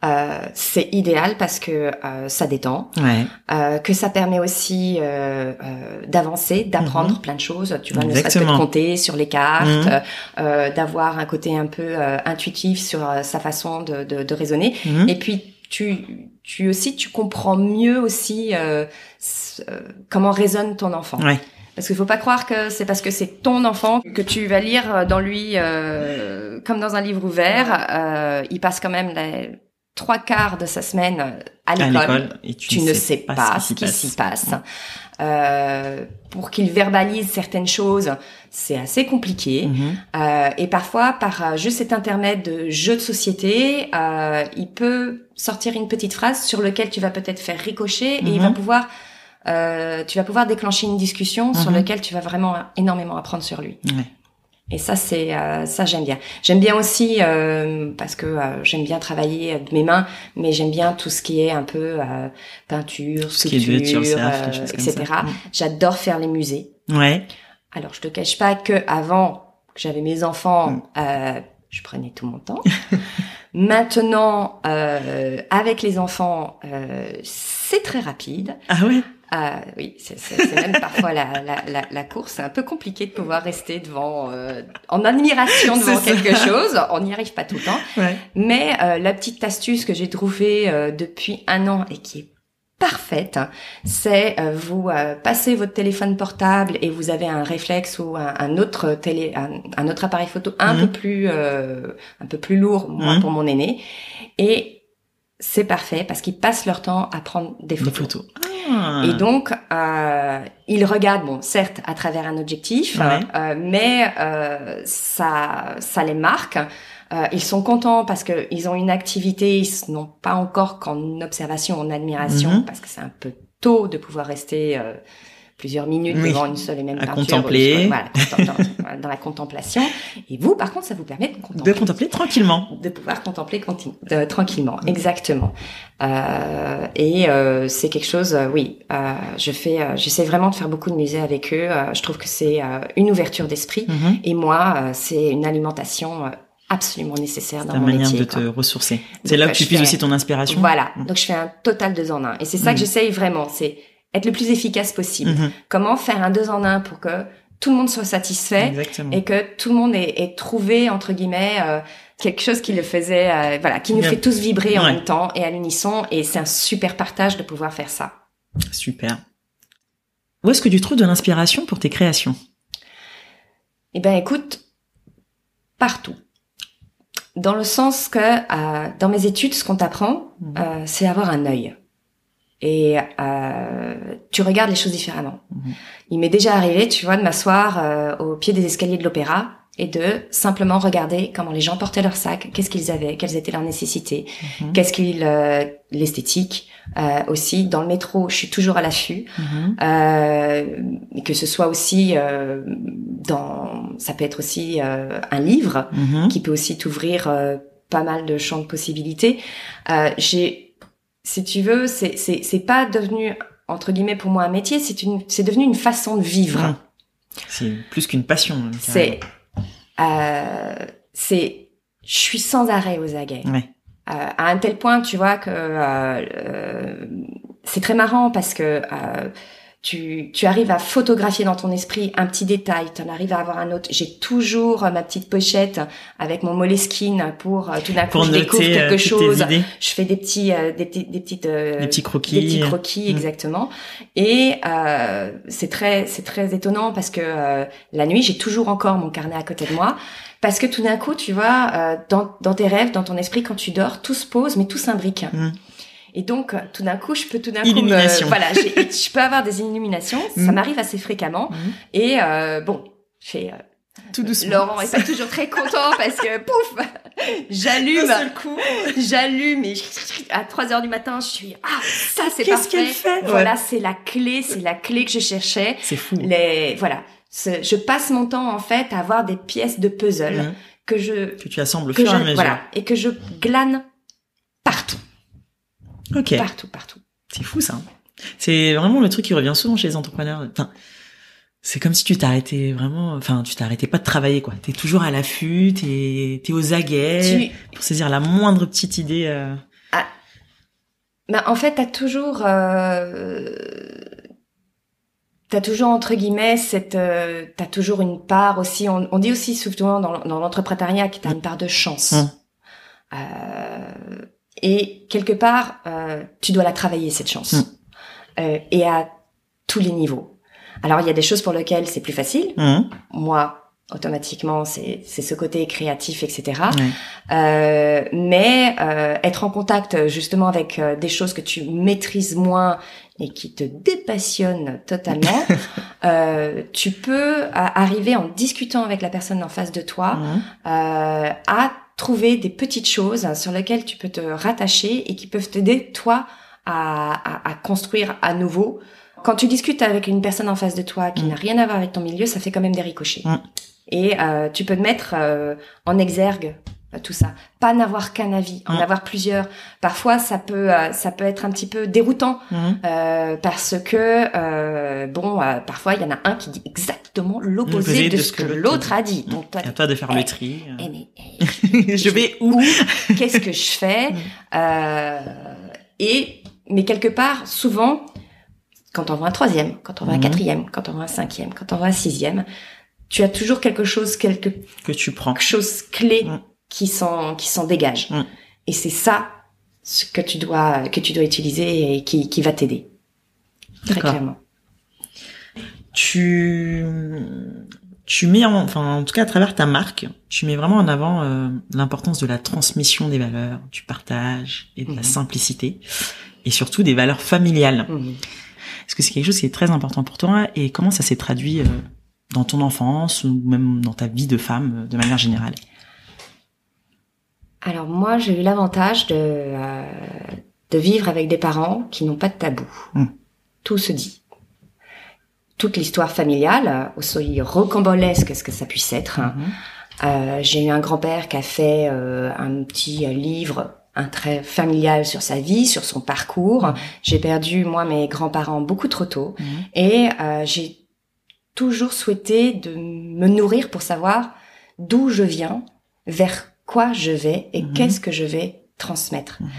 Euh, c'est idéal parce que euh, ça détend, Ouais. euh, que ça permet aussi euh, euh, d'avancer, d'apprendre Mhm. plein de choses. Tu vois, ne serait-ce que de compter sur les cartes, Mhm. euh, d'avoir un côté un peu euh, intuitif sur sa façon de, de, de raisonner. Mhm. Et puis tu, tu aussi, tu comprends mieux aussi comment résonne ton enfant. Ouais. Parce qu'il faut pas croire que c'est parce que c'est ton enfant que tu vas lire dans lui euh, comme dans un livre ouvert. Euh, il passe quand même les trois quarts de sa semaine à l'école. Et Tu ne sais pas ce qui s'y passe. Euh, pour qu'il verbalise certaines choses, c'est assez compliqué. Mhm. Euh, et parfois, par euh, juste cet internet de jeu de société, euh, il peut sortir une petite phrase sur lequel tu vas peut-être faire ricocher et il va Mhm. pouvoir, euh, tu vas pouvoir déclencher une discussion sur Mhm. lequel tu vas vraiment énormément apprendre sur lui. Ouais. Et ça, c'est euh, ça j'aime bien. J'aime bien aussi euh, parce que euh, j'aime bien travailler de mes mains, mais j'aime bien tout ce qui est un peu euh, peinture, sculpture, euh, etc. J'adore faire les musées. Ouais. Alors, je te cache pas que avant que j'avais mes enfants, Mm. euh, je prenais tout mon temps. <laughs> Maintenant, euh, avec les enfants, euh, c'est très rapide. Ah ouais? Euh, oui, c'est même parfois la, la, la, la course. C'est un peu compliqué de pouvoir rester devant, euh, en admiration devant ça. quelque chose. On n'y arrive pas tout le temps. Ouais. Mais euh, la petite astuce que j'ai trouvée euh, depuis un an et qui est parfaite, hein, c'est euh, vous euh, passez votre téléphone portable et vous avez un réflexe ou un, un autre télé, un, un autre appareil photo un Mhm. peu plus euh, un peu plus lourd, moi Mhm. pour mon aîné, et c'est parfait parce qu'ils passent leur temps à prendre des Des photos. Photos. Ah. Et donc, euh, ils regardent, bon, certes, à travers un objectif, Ouais. euh, mais euh, ça, ça les marque. Euh, ils sont contents parce que ils ont une activité, ils n'ont pas encore qu'en observation, en admiration, Mhm. parce que c'est un peu tôt de pouvoir rester euh, plusieurs minutes Oui. devant une seule et même À peinture. contempler. Voilà, dans, dans la contemplation. Et vous, par contre, ça vous permet de contempler De contempler tranquillement. de pouvoir contempler de- tranquillement, exactement. Euh, et euh, c'est quelque chose, euh, oui, euh, je fais, euh, j'essaie vraiment de faire beaucoup de musées avec eux. Euh, je trouve que c'est euh, une ouverture d'esprit. Mhm. Et moi, euh, c'est une alimentation euh, absolument nécessaire dans ta mon manière métier. de quoi. te ressourcer. C'est là euh, que tu puisses fais- aussi ton inspiration. Voilà. Mm. Donc je fais un total deux en un. Et c'est ça que j'essaye vraiment, c'est être le plus efficace possible. Mhm. Comment faire un deux en un pour que tout le monde soit satisfait Exactement. et que tout le monde ait, ait trouvé entre guillemets euh, quelque chose qui le faisait euh, voilà qui nous Bien. fait tous vibrer en même temps et à l'unisson et c'est un super partage de pouvoir faire ça Super. Où est-ce que tu trouves de l'inspiration pour tes créations? Eh ben écoute partout dans le sens que euh, dans mes études ce qu'on t'apprend Mhm. c'est avoir un œil et euh, tu regardes les choses différemment. Mhm. Il m'est déjà arrivé, tu vois, de m'asseoir euh, au pied des escaliers de l'opéra et de simplement regarder comment les gens portaient leurs sacs, qu'est-ce qu'ils avaient, quelles étaient leurs nécessités, Mhm. qu'est-ce qu'ils, euh, l'esthétique euh, aussi. Dans le métro, je suis toujours à l'affût, euh, que ce soit aussi euh, dans, ça peut être aussi euh, un livre Mhm. qui peut aussi t'ouvrir euh, pas mal de champs de possibilités. Euh, j'ai, si tu veux, c'est c'est c'est pas devenu entre guillemets pour moi un métier, c'est une c'est devenu une façon de vivre. Mhm. C'est plus qu'une passion. C'est euh, c'est je suis sans arrêt aux aguets. Ouais. Euh, à un tel point, tu vois que euh, euh, c'est très marrant parce que euh, tu, tu arrives à photographier dans ton esprit un petit détail, tu en arrives à avoir un autre. J'ai toujours euh, ma petite pochette avec mon Moleskine pour euh, tout d'un coup je découvre euh, quelque chose. Je fais des petits, euh, des, des petites, euh, des petits des croquis. petits croquis Mm. exactement. Et euh, c'est très, c'est très étonnant parce que euh, la nuit j'ai toujours encore mon carnet à côté de moi. Parce que tout d'un coup, tu vois, euh, dans, dans tes rêves, dans ton esprit, quand tu dors, tout se pose, mais tout s'imbrique. Mm. Et donc, euh, tout d'un coup, je peux tout d'un coup, me, voilà, je peux avoir des illuminations. <laughs> Ça Mm. m'arrive assez fréquemment. Mhm. Et euh, bon, je fais, euh, Tout doucement. Laurent est pas toujours très content <laughs> parce que pouf, j'allume, D'un seul coup. j'allume et à 3 heures du matin, je suis ah ça c'est Qu'est-ce parfait. qu'elle fait? Voilà, c'est la clé, c'est la clé que je cherchais. C'est fou. Les voilà, je passe mon temps en fait à avoir des pièces de puzzle que je Que tu assembles au que fur et à je mesure. voilà et que je glane partout, Ok. partout, partout. C'est fou ça. C'est vraiment le truc qui revient souvent chez les entrepreneurs. Enfin, c'est comme si tu t'arrêtais vraiment, enfin, tu t'arrêtais pas de travailler quoi. T'es toujours à l'affût, t'es, t'es aux aguets Tu pour saisir la moindre petite idée. euh. ah, bah, en fait, t'as toujours, euh, t'as toujours entre guillemets cette, euh, t'as toujours une part aussi. On, on dit aussi souvent dans, dans l'entrepreneuriat que t'as une part de chance. Mmh. Euh, et quelque part, euh, tu dois la travailler cette chance. Mm. Euh, et à tous les niveaux. Alors il y a des choses pour lesquelles c'est plus facile. Mhm. Moi, automatiquement, c'est c'est ce côté créatif, etc. Euh, mais euh, être en contact justement avec euh, des choses que tu maîtrises moins et qui te dépassionnent totalement, <laughs> euh, tu peux euh, arriver en discutant avec la personne en face de toi Mhm. euh, à trouver des petites choses sur lesquelles tu peux te rattacher et qui peuvent t'aider toi à, à, à construire à nouveau. Quand tu discutes avec une personne en face de toi qui Mm. n'a rien à voir avec ton milieu, ça fait quand même des ricochets. Mm. Et euh, tu peux te mettre euh, en exergue tout ça. Pas n'avoir qu'un avis, en Mm. avoir plusieurs. Parfois, ça peut, euh, ça peut être un petit peu déroutant Mhm. euh, parce que euh, bon, euh, parfois il y en a un qui dit exactement l'opposé de, ce que, l'autre a dit. Donc toi, Et à toi de faire Eh, le tri. eh, mais, <laughs> eh, je vais où Qu'est-ce que je fais? <laughs> Mm. Euh, Et mais quelque part, souvent, quand on voit un troisième, quand on voit un quatrième, quand on voit un cinquième, quand on voit un sixième, tu as toujours quelque chose, quelque que tu prends chose clé Mm. Qui s'en qui s'en dégage. Mm. Et c'est ça ce que tu dois que tu dois utiliser et qui qui va t'aider. Très clairement. tu tu mets en, enfin en tout cas à travers ta marque tu mets vraiment en avant euh, l'importance de la transmission des valeurs du partage et de la Mhm. simplicité et surtout des valeurs familiales Mhm. est-ce que c'est quelque chose qui est très important pour toi et comment ça s'est traduit euh, dans ton enfance ou même dans ta vie de femme euh, de manière générale? Alors moi, j'ai eu l'avantage de, euh, de vivre avec des parents qui n'ont pas de tabou. Mm. Tout se dit. Toute l'histoire familiale, euh, aussi rocambolesque ce que ça puisse être. hein. Mhm. Euh, j'ai eu un grand-père qui a fait euh, un petit livre, un trait familial sur sa vie, sur son parcours. J'ai perdu, moi, mes grands-parents beaucoup trop tôt. Mhm. Et j'ai toujours souhaité de me nourrir pour savoir d'où je viens, vers quoi je vais et Mhm. qu'est-ce que je vais transmettre. Mhm.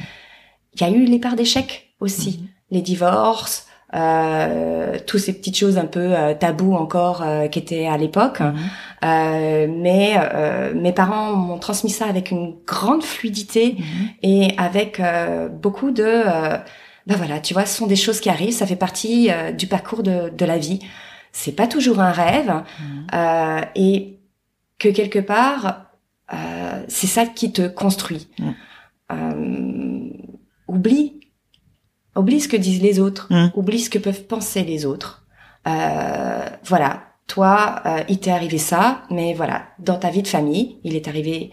Il y a eu les parts d'échecs aussi, Mhm. les divorces, euh, toutes ces petites choses un peu euh, tabous encore euh, qui étaient à l'époque. Euh, mais euh, mes parents m'ont transmis ça avec une grande fluidité et avec euh, beaucoup de euh, ben voilà tu vois ce sont des choses qui arrivent ça fait partie du parcours de, de la vie c'est pas toujours un rêve et que quelque part euh, c'est ça qui te construit Mm. Euh, oublie oublie ce que disent les autres Mm. oublie ce que peuvent penser les autres Euh, voilà toi euh, il t'est arrivé ça mais voilà dans ta vie de famille il est arrivé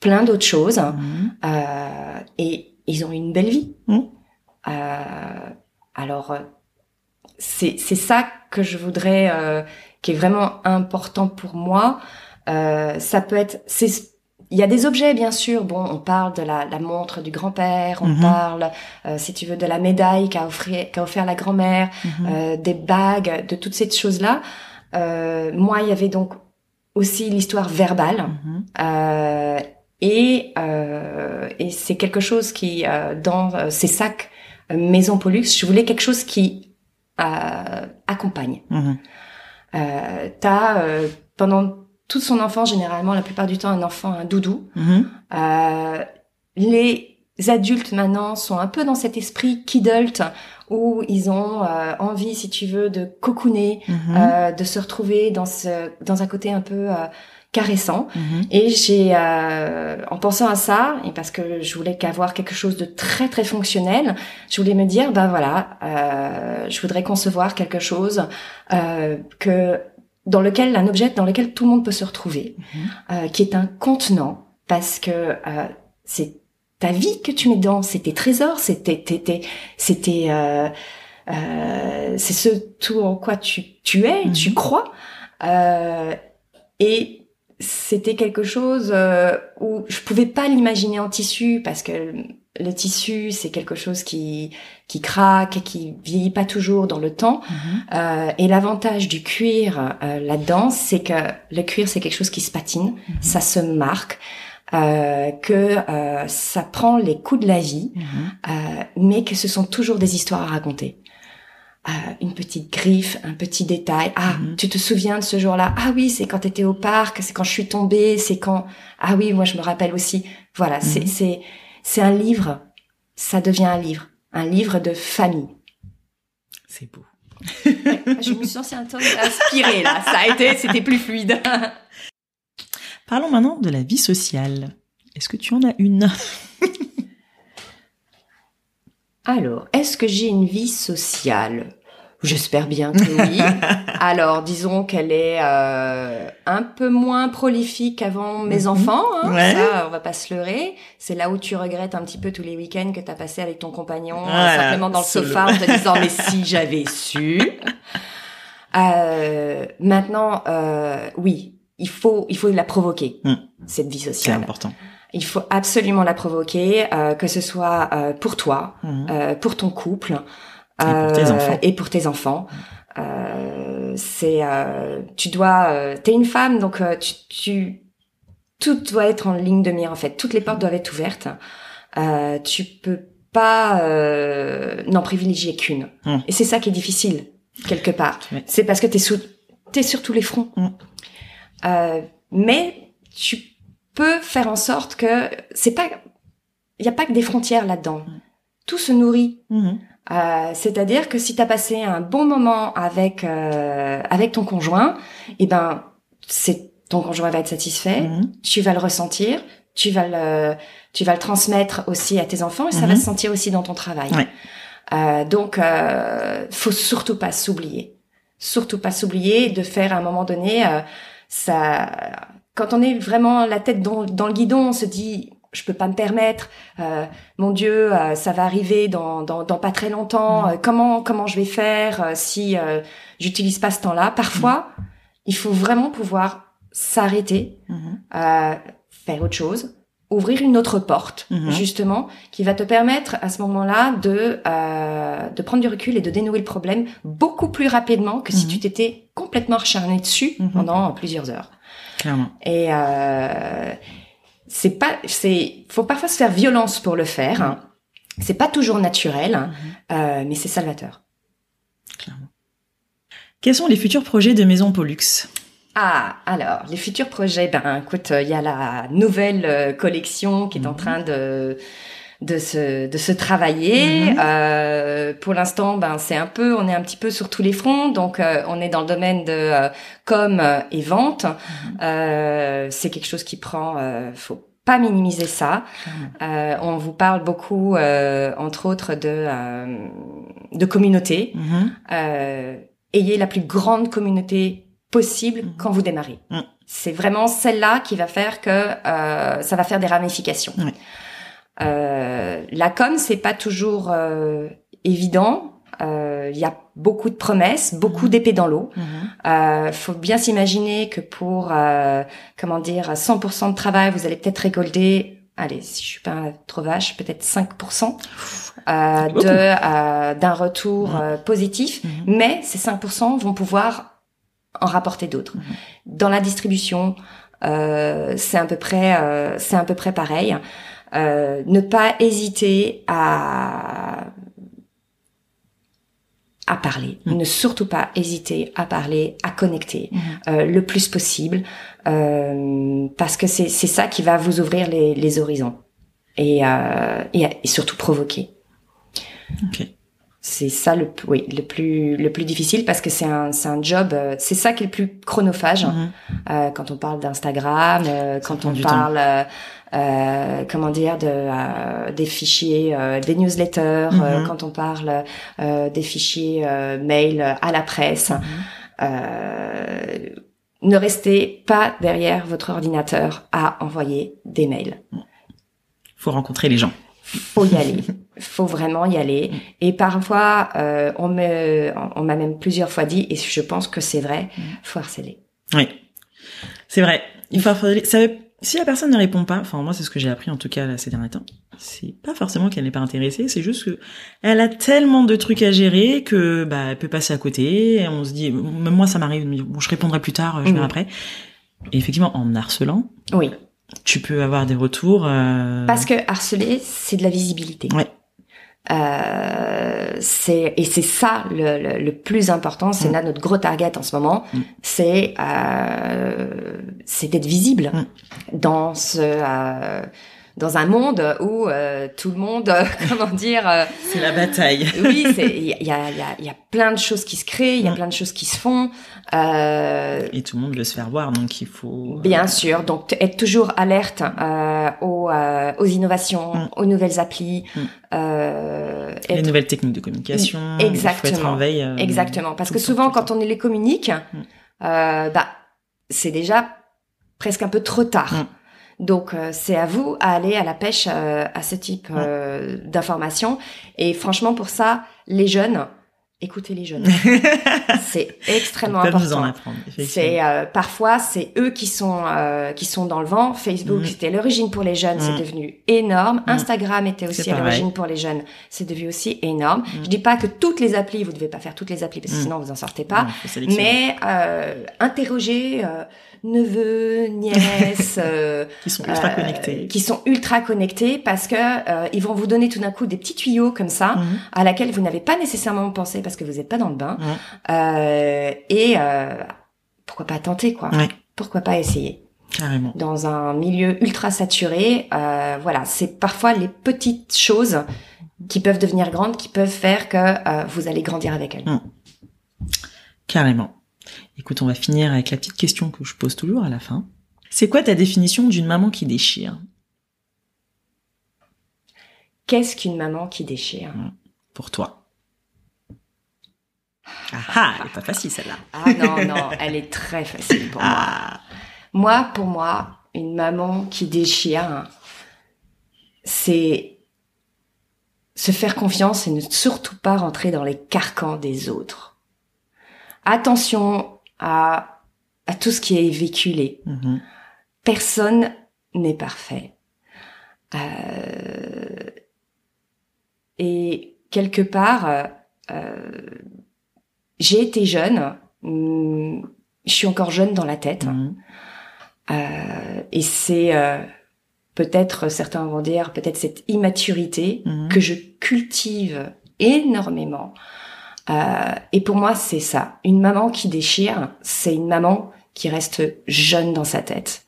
plein d'autres choses Mhm. euh, et ils ont eu une belle vie. Mm. Euh, alors, c'est c'est ça que je voudrais, euh, qui est vraiment important pour moi. Euh, ça peut être, c'est, il y a des objets bien sûr. Bon, on parle de la, la montre du grand-père, on Mhm. parle, euh, si tu veux, de la médaille qu'a offert, qu'a offert la grand-mère, Mhm. euh, des bagues, de toutes ces choses-là. Euh, moi, il y avait donc aussi l'histoire verbale. Mhm. Euh, et euh, et c'est quelque chose qui euh, dans ces sacs Maison Pollux, je voulais quelque chose qui euh, accompagne. Mhm. Euh, T'as euh, pendant toute son enfance généralement la plupart du temps un enfant a un doudou. Mhm. Euh, les adultes maintenant sont un peu dans cet esprit kidult où ils ont euh, envie, si tu veux, de cocooner, Mhm. euh, de se retrouver dans ce dans un côté un peu euh, caressant. Mhm. Et j'ai, euh, en pensant à ça, et parce que je voulais qu'avoir quelque chose de très très fonctionnel, je voulais me dire, ben voilà, euh, je voudrais concevoir quelque chose euh, que dans lequel un objet dans lequel tout le monde peut se retrouver, Mhm. euh, qui est un contenant, parce que euh, c'est ta vie que tu mets dedans, c'est tes trésors, c'était c'était c'était euh, euh, c'est ce tout en quoi tu tu es, Mhm. tu crois, euh, et c'était quelque chose euh, où je pouvais pas l'imaginer en tissu parce que le tissu c'est quelque chose qui qui craque et qui vieillit pas toujours dans le temps Mhm. Euh, et l'avantage du cuir euh, là-dedans c'est que le cuir c'est quelque chose qui se patine Mhm. ça se marque euh, que euh, ça prend les coups de la vie, Mhm. mais que ce sont toujours des histoires à raconter. Une petite griffe, un petit détail. Ah, tu te souviens de ce jour-là? Ah oui, c'est quand t'étais au parc, c'est quand je suis tombée, c'est quand. Ah oui, moi je me rappelle aussi. Voilà, c'est c'est c'est un livre. Ça devient un livre, un livre de famille. C'est beau. je me suis sentie un peu inspirée là. Ça a été, c'était plus fluide. <laughs> Parlons maintenant de la vie sociale. Est-ce que tu en as une? <laughs> Alors, est-ce que j'ai une vie sociale? J'espère bien que oui. <laughs> Alors, disons qu'elle est euh, un peu moins prolifique qu'avant mes Mhm. enfants. Hein, Ouais. Ça, on va pas se leurrer. C'est là où tu regrettes un petit peu tous les week-ends que tu as passé avec ton compagnon, euh, Voilà, simplement dans le solo. sofa, en te disant mais si j'avais su. Euh, maintenant, euh, oui, il faut, il faut la provoquer Mm. cette vie C'est sociale. important. Il faut absolument la provoquer, euh, que ce soit euh, pour toi, euh, pour ton couple Et pour tes euh, enfants. et pour tes enfants. Euh, c'est euh, tu dois euh, t'es une femme donc euh, tu, tu tout doit être en ligne de mire en fait toutes les portes doivent être ouvertes euh, tu peux pas euh, n'en privilégier qu'une Mm. et c'est ça qui est difficile quelque part c'est parce que t'es sous t'es sur tous les fronts Mm. euh, mais tu peux faire en sorte que c'est pas il y a pas que des frontières là-dedans Mm. tout se nourrit. Euh, C'est-à-dire que si tu as passé un bon moment avec euh, avec ton conjoint, eh ben c'est ton conjoint va être satisfait, Mhm. tu vas le ressentir, tu vas le tu vas le transmettre aussi à tes enfants et ça Mhm. va se sentir aussi dans ton travail. Ouais. Euh, donc euh, faut surtout pas s'oublier, surtout pas s'oublier de faire à un moment donné euh, ça. Quand on est vraiment la tête dans, dans le guidon, on se dit je peux pas me permettre. euh, mon Dieu, euh, ça va arriver dans, dans, dans pas très longtemps. Mhm. euh, comment comment je vais faire euh, si euh, j'utilise pas ce temps-là Parfois, il faut vraiment pouvoir s'arrêter, euh, faire autre chose, ouvrir une autre porte, Mhm. justement, qui va te permettre à ce moment-là de euh, de prendre du recul et de dénouer le problème beaucoup plus rapidement que si Mhm. tu t'étais complètement recharné dessus Mhm. pendant plusieurs heures. Clairement. Et euh, c'est pas, c'est, faut parfois se faire violence pour le faire. hein. C'est pas toujours naturel, hein, euh, mais c'est salvateur. Clairement. Quels sont les futurs projets de Maison Pollux? Ah, alors les futurs projets, ben écoute, il y a la nouvelle euh, collection qui est en Mhm. train de de se de se travailler. Mhm. Euh, pour l'instant, ben c'est un peu, on est un petit peu sur tous les fronts, donc euh, on est dans le domaine de euh, com euh, et vente. Euh, c'est quelque chose qui prend, euh, faut pas minimiser ça. Euh, on vous parle beaucoup, euh, entre autres, de euh, de communauté. Mhm. Euh, ayez la plus grande communauté possible Mhm. quand vous démarrez. Mhm. C'est vraiment celle-là qui va faire que euh, ça va faire des ramifications. Euh, la com, c'est pas toujours euh, évident. Euh, Il y a beaucoup de promesses, beaucoup Mhm. d'épées dans l'eau. Mhm. Euh, faut bien s'imaginer que pour euh, comment dire 100% de travail, vous allez peut-être récolter, allez, si je suis pas trop vache, peut-être 5% euh, de euh, d'un retour Mhm. positif, Mhm. mais ces 5% vont pouvoir en rapporter d'autres. Dans la distribution, euh, c'est à peu près euh, c'est à peu près pareil. Euh, ne pas hésiter à à parler. Mhm. Ne surtout pas hésiter à parler, à connecter Mhm. euh, le plus possible, euh, parce que c'est c'est ça qui va vous ouvrir les, les horizons et, euh, et, et surtout provoquer. Ok. C'est ça le oui le plus le plus difficile parce que c'est un c'est un job euh, c'est ça qui est le plus chronophage Mhm. euh, quand on parle d'Instagram euh, quand on parle euh, comment dire de euh, des fichiers euh, des newsletters euh, Mhm. quand on parle euh, des fichiers euh, mail à la presse Mhm. euh, ne restez pas derrière votre ordinateur à envoyer des mails Faut rencontrer les gens. faut y aller. <laughs> faut vraiment y aller. Et parfois, euh, on me, on m'a même plusieurs fois dit, et je pense que c'est vrai, faut harceler. Oui. C'est vrai. Il faut harceler. Ça veut- Si la personne ne répond pas, enfin moi c'est ce que j'ai appris en tout cas là, ces derniers temps, c'est pas forcément qu'elle n'est pas intéressée, c'est juste que elle a tellement de trucs à gérer que bah elle peut passer à côté. Et on se dit, même moi ça m'arrive bon je répondrai plus tard, je verrai après. Et effectivement en harcelant, Oui. Tu peux avoir des retours. euh, Parce que harceler, c'est de la visibilité. Ouais. Euh, c'est et c'est ça le, le, le plus important. C'est Mm. là notre gros target en ce moment. Mm. C'est euh, c'est d'être visible Mm. dans ce euh, dans un monde où euh, tout le monde, <laughs> comment dire, euh, C'est la bataille. oui, il y a, il y, a, il y a- plein de choses qui se créent, il y a Mm. plein de choses qui se font. Euh, Et tout le monde veut se faire voir, donc il faut. euh, Bien sûr, donc être toujours alerte euh, aux, euh, aux innovations, Mm. aux nouvelles applis. Mm. Euh, Les être- nouvelles techniques de communication. Il faut être Exactement. en veille. euh, Exactement, parce que souvent quand on les communique, Mm. euh, bah c'est déjà presque un peu trop tard. Mm. Donc euh, c'est à vous à aller à la pêche euh, à ce type Mm. euh, d'informations. Et franchement pour ça, les jeunes, écoutez les jeunes, <laughs> c'est extrêmement important. C'est euh, parfois c'est eux qui sont euh, qui sont dans le vent. Facebook Mhm. c'était l'origine pour les jeunes, c'est devenu énorme. Mhm. Instagram était aussi à l'origine pour les jeunes, c'est devenu aussi énorme. Je dis pas que toutes les applis, vous devez pas faire toutes les applis parce que sinon vous en sortez pas. Mais euh, interroger euh, neveux, nièces, <laughs> euh, Qui sont ultra euh, connectés. qui sont ultra connectés parce que euh, ils vont vous donner tout d'un coup des petits tuyaux comme ça Mhm. à laquelle vous n'avez pas nécessairement pensé parce que vous n'êtes pas dans le bain. Euh, et euh, pourquoi pas tenter quoi Ouais. Pourquoi pas essayer Carrément. Dans un milieu ultra saturé, euh, voilà, c'est parfois les petites choses qui peuvent devenir grandes, qui peuvent faire que euh, vous allez grandir avec elles. Mhm. Carrément. Écoute, on va finir avec la petite question que je pose toujours à la fin. C'est quoi ta définition d'une maman qui déchire? Qu'est-ce qu'une maman qui déchire? Pour toi Ah ah, elle est pas facile celle-là. <laughs> Ah non, non, elle est très facile pour moi. Ah, Moi, pour moi, une maman qui déchire, c'est se faire confiance et ne surtout pas rentrer dans les carcans des autres. Attention à, à tout ce qui est véhiculé. mhm. Personne n'est parfait. Euh, et quelque part, euh, euh, j'ai été jeune, hum, je suis encore jeune dans la tête. Mhm. Euh, et c'est peut-être, certains vont dire, peut-être cette immaturité Mhm. que je cultive énormément. Euh, et pour moi, c'est ça. Une maman qui déchire, c'est une maman qui reste jeune dans sa tête,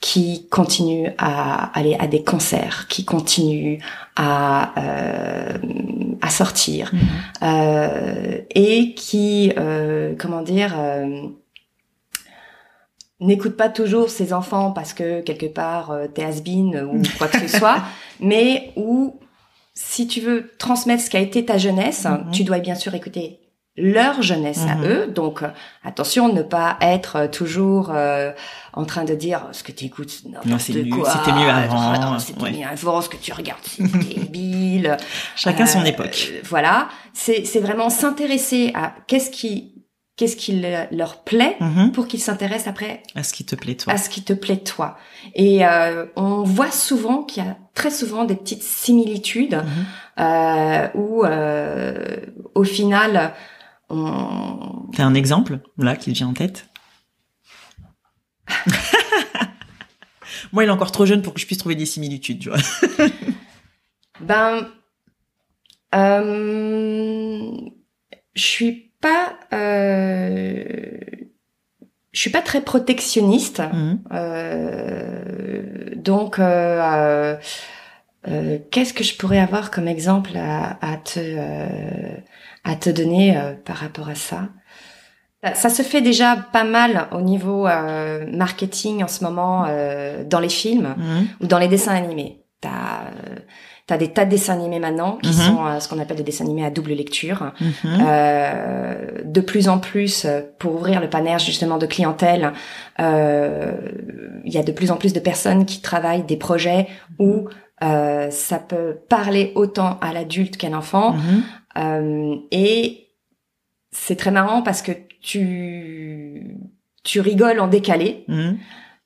qui continue à aller à des concerts, qui continue à euh, à sortir, Mhm. euh, et qui, euh, comment dire, euh, n'écoute pas toujours ses enfants parce que quelque part euh, t'es has-been ou quoi que ce soit, <laughs> mais où si tu veux transmettre ce qu'a été ta jeunesse, Mhm. tu dois bien sûr écouter leur jeunesse à Mhm. eux. Donc euh, attention, ne pas être euh, toujours euh, en train de dire ce que tu écoutes Non, n'importe c'est mieux, quoi. c'était mieux avant, non, C'était ouais. mieux avant, ce que tu regardes, c'est <laughs> débile. Chacun son Euh, époque. voilà, c'est c'est vraiment s'intéresser à qu'est-ce qui qu'est-ce qui le- leur plaît Mhm. pour qu'ils s'intéressent après À ce qui te plaît, toi. à ce qui te plaît toi. Et euh, on voit souvent qu'il y a très souvent des petites similitudes Mhm. euh, où euh, au final on T'as un exemple, là, qui te vient en tête <laughs> Moi, il est encore trop jeune pour que je puisse trouver des similitudes, tu vois. ben je suis pas euh, je suis pas très protectionniste Mhm. Euh, donc, euh, euh, qu'est-ce que je pourrais avoir comme exemple à, à te à te donner par rapport à ça? Ça, se fait déjà pas mal au niveau euh, marketing en ce moment euh, dans les films Mhm. ou dans les dessins animés. T'as euh, t'as des tas de dessins animés maintenant qui Mhm. sont euh, ce qu'on appelle des dessins animés à double lecture. Mhm. Euh, de plus en plus, euh, pour ouvrir le panel justement de clientèle, il y a de plus en plus de personnes qui travaillent des projets où ça peut parler autant à l'adulte qu'à l'enfant. Mhm. Et c'est très marrant parce que tu tu rigoles en décalé.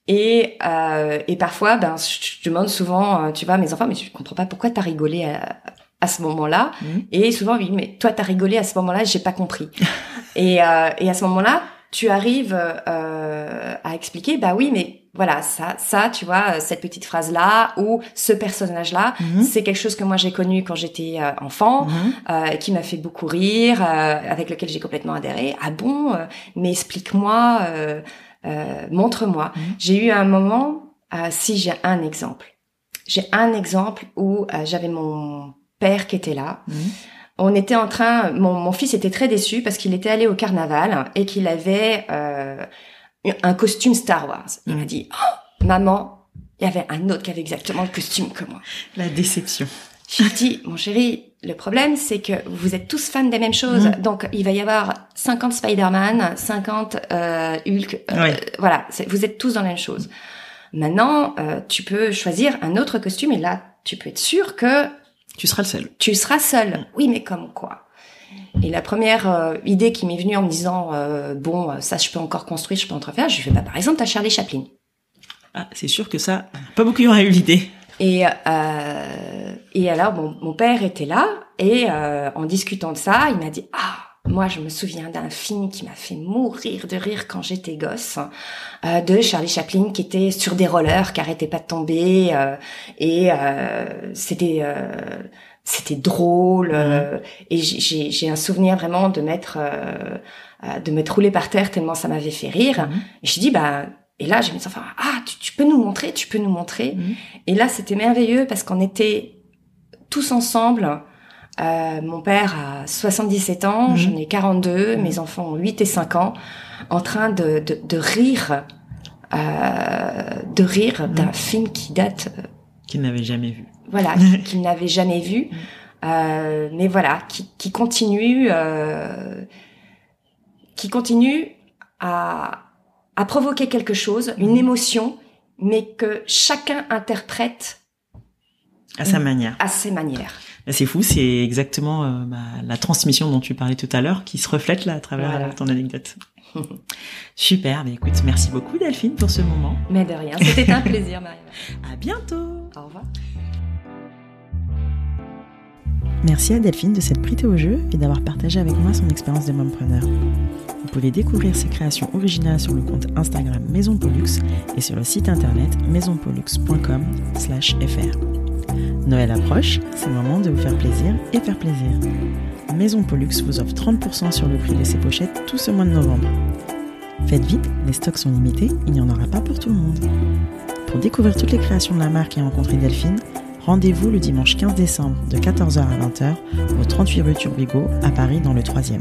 Et euh, et parfois ben je je demande souvent euh, tu vois à mes enfants mais je comprends pas pourquoi t'as rigolé à, à ce moment-là Mhm. et souvent oui mais toi t'as rigolé à ce moment-là j'ai pas compris <laughs> et euh, et à ce moment-là tu arrives euh, à expliquer bah oui mais voilà, ça, ça, tu vois, cette petite phrase-là ou ce personnage-là, Mhm. c'est quelque chose que moi j'ai connu quand j'étais euh, enfant, Mhm. euh, qui m'a fait beaucoup rire, euh, avec lequel j'ai complètement adhéré. Ah bon euh, Mais explique-moi, euh, montre-moi. Mhm. J'ai eu un moment, euh, si j'ai un exemple, j'ai un exemple où euh, j'avais mon père qui était là. Mhm. On était en train, mon, mon fils était très déçu parce qu'il était allé au carnaval et qu'il avait un costume Star Wars. Il Mhm. m'a dit, oh, maman, il y avait un autre qui avait exactement le costume que moi. La déception. Je lui dit, mon chéri, le problème, c'est que vous êtes tous fans des mêmes choses. Mhm. Donc, il va y avoir 50 Spider-Man, 50 euh, Hulk. euh. Voilà, vous êtes tous dans la même chose. Maintenant, euh, tu peux choisir un autre costume et là, tu peux être sûr que Tu seras le seul. tu seras seul. Oui, mais comme quoi? Et la première euh, idée qui m'est venue en me disant, euh, bon, euh, ça, je peux encore construire, je peux entrefaire, je fais, bah, par exemple, t'as Charlie Chaplin. Ah, c'est sûr que ça, pas beaucoup y auraient eu l'idée. Et, euh, et alors, mon, mon père était là, et euh, en discutant de ça, il m'a dit, ah, moi, je me souviens d'un film qui m'a fait mourir de rire quand j'étais gosse, euh, de Charlie Chaplin qui était sur des rollers, qui arrêtait pas de tomber, euh, et euh, c'était euh, c'était drôle, euh, et j'ai- un souvenir vraiment de m'être de m'être roulé par terre tellement ça m'avait fait rire. Mhm. Et j'ai dit, bah, et là, j'ai mes enfants, ah, tu, tu peux nous montrer, tu peux nous montrer. Mhm. Et là, c'était merveilleux parce qu'on était tous ensemble. Euh, mon père a 77 ans, Mhm. j'en ai 42, Mhm. mes enfants ont 8 et 5 ans, en train de, de, de rire, euh, de rire Mhm. d'un film qui date, euh, Qu'ils n'avaient jamais vu. voilà, <laughs> qu'ils n'avaient jamais vu, euh, mais voilà, qui, qui continue, euh, qui continue à, à provoquer quelque chose, une Mhm. émotion, mais que chacun interprète À sa manière. à ses manières. C'est fou, c'est exactement euh, bah, la transmission dont tu parlais tout à l'heure qui se reflète là à travers Voilà. ton anecdote. <laughs> Super, mais écoute, merci beaucoup Delphine pour ce moment. Mais de rien, c'était un plaisir, Marie. <laughs> À bientôt. Au revoir. Merci à Delphine de s'être prêtée au jeu et d'avoir partagé avec moi son expérience de mompreneur. Vous pouvez découvrir ses créations originales sur le compte Instagram Maison Pollux et sur le site internet maisonpollux.com/fr. Noël approche, c'est le moment de vous faire plaisir et faire plaisir. Maison Pollux vous offre 30% sur le prix de ses pochettes tout ce mois de novembre. Faites vite, les stocks sont limités, il n'y en aura pas pour tout le monde. Pour découvrir toutes les créations de la marque et rencontrer Delphine, rendez-vous le dimanche 15 décembre de 14h à 20h au 38 rue Turbigo à Paris dans le 3e.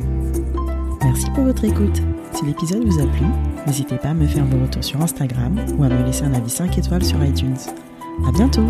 Merci pour votre écoute. Si l'épisode vous a plu, n'hésitez pas à me faire vos retours sur Instagram ou à me laisser un avis 5 étoiles sur iTunes. À bientôt!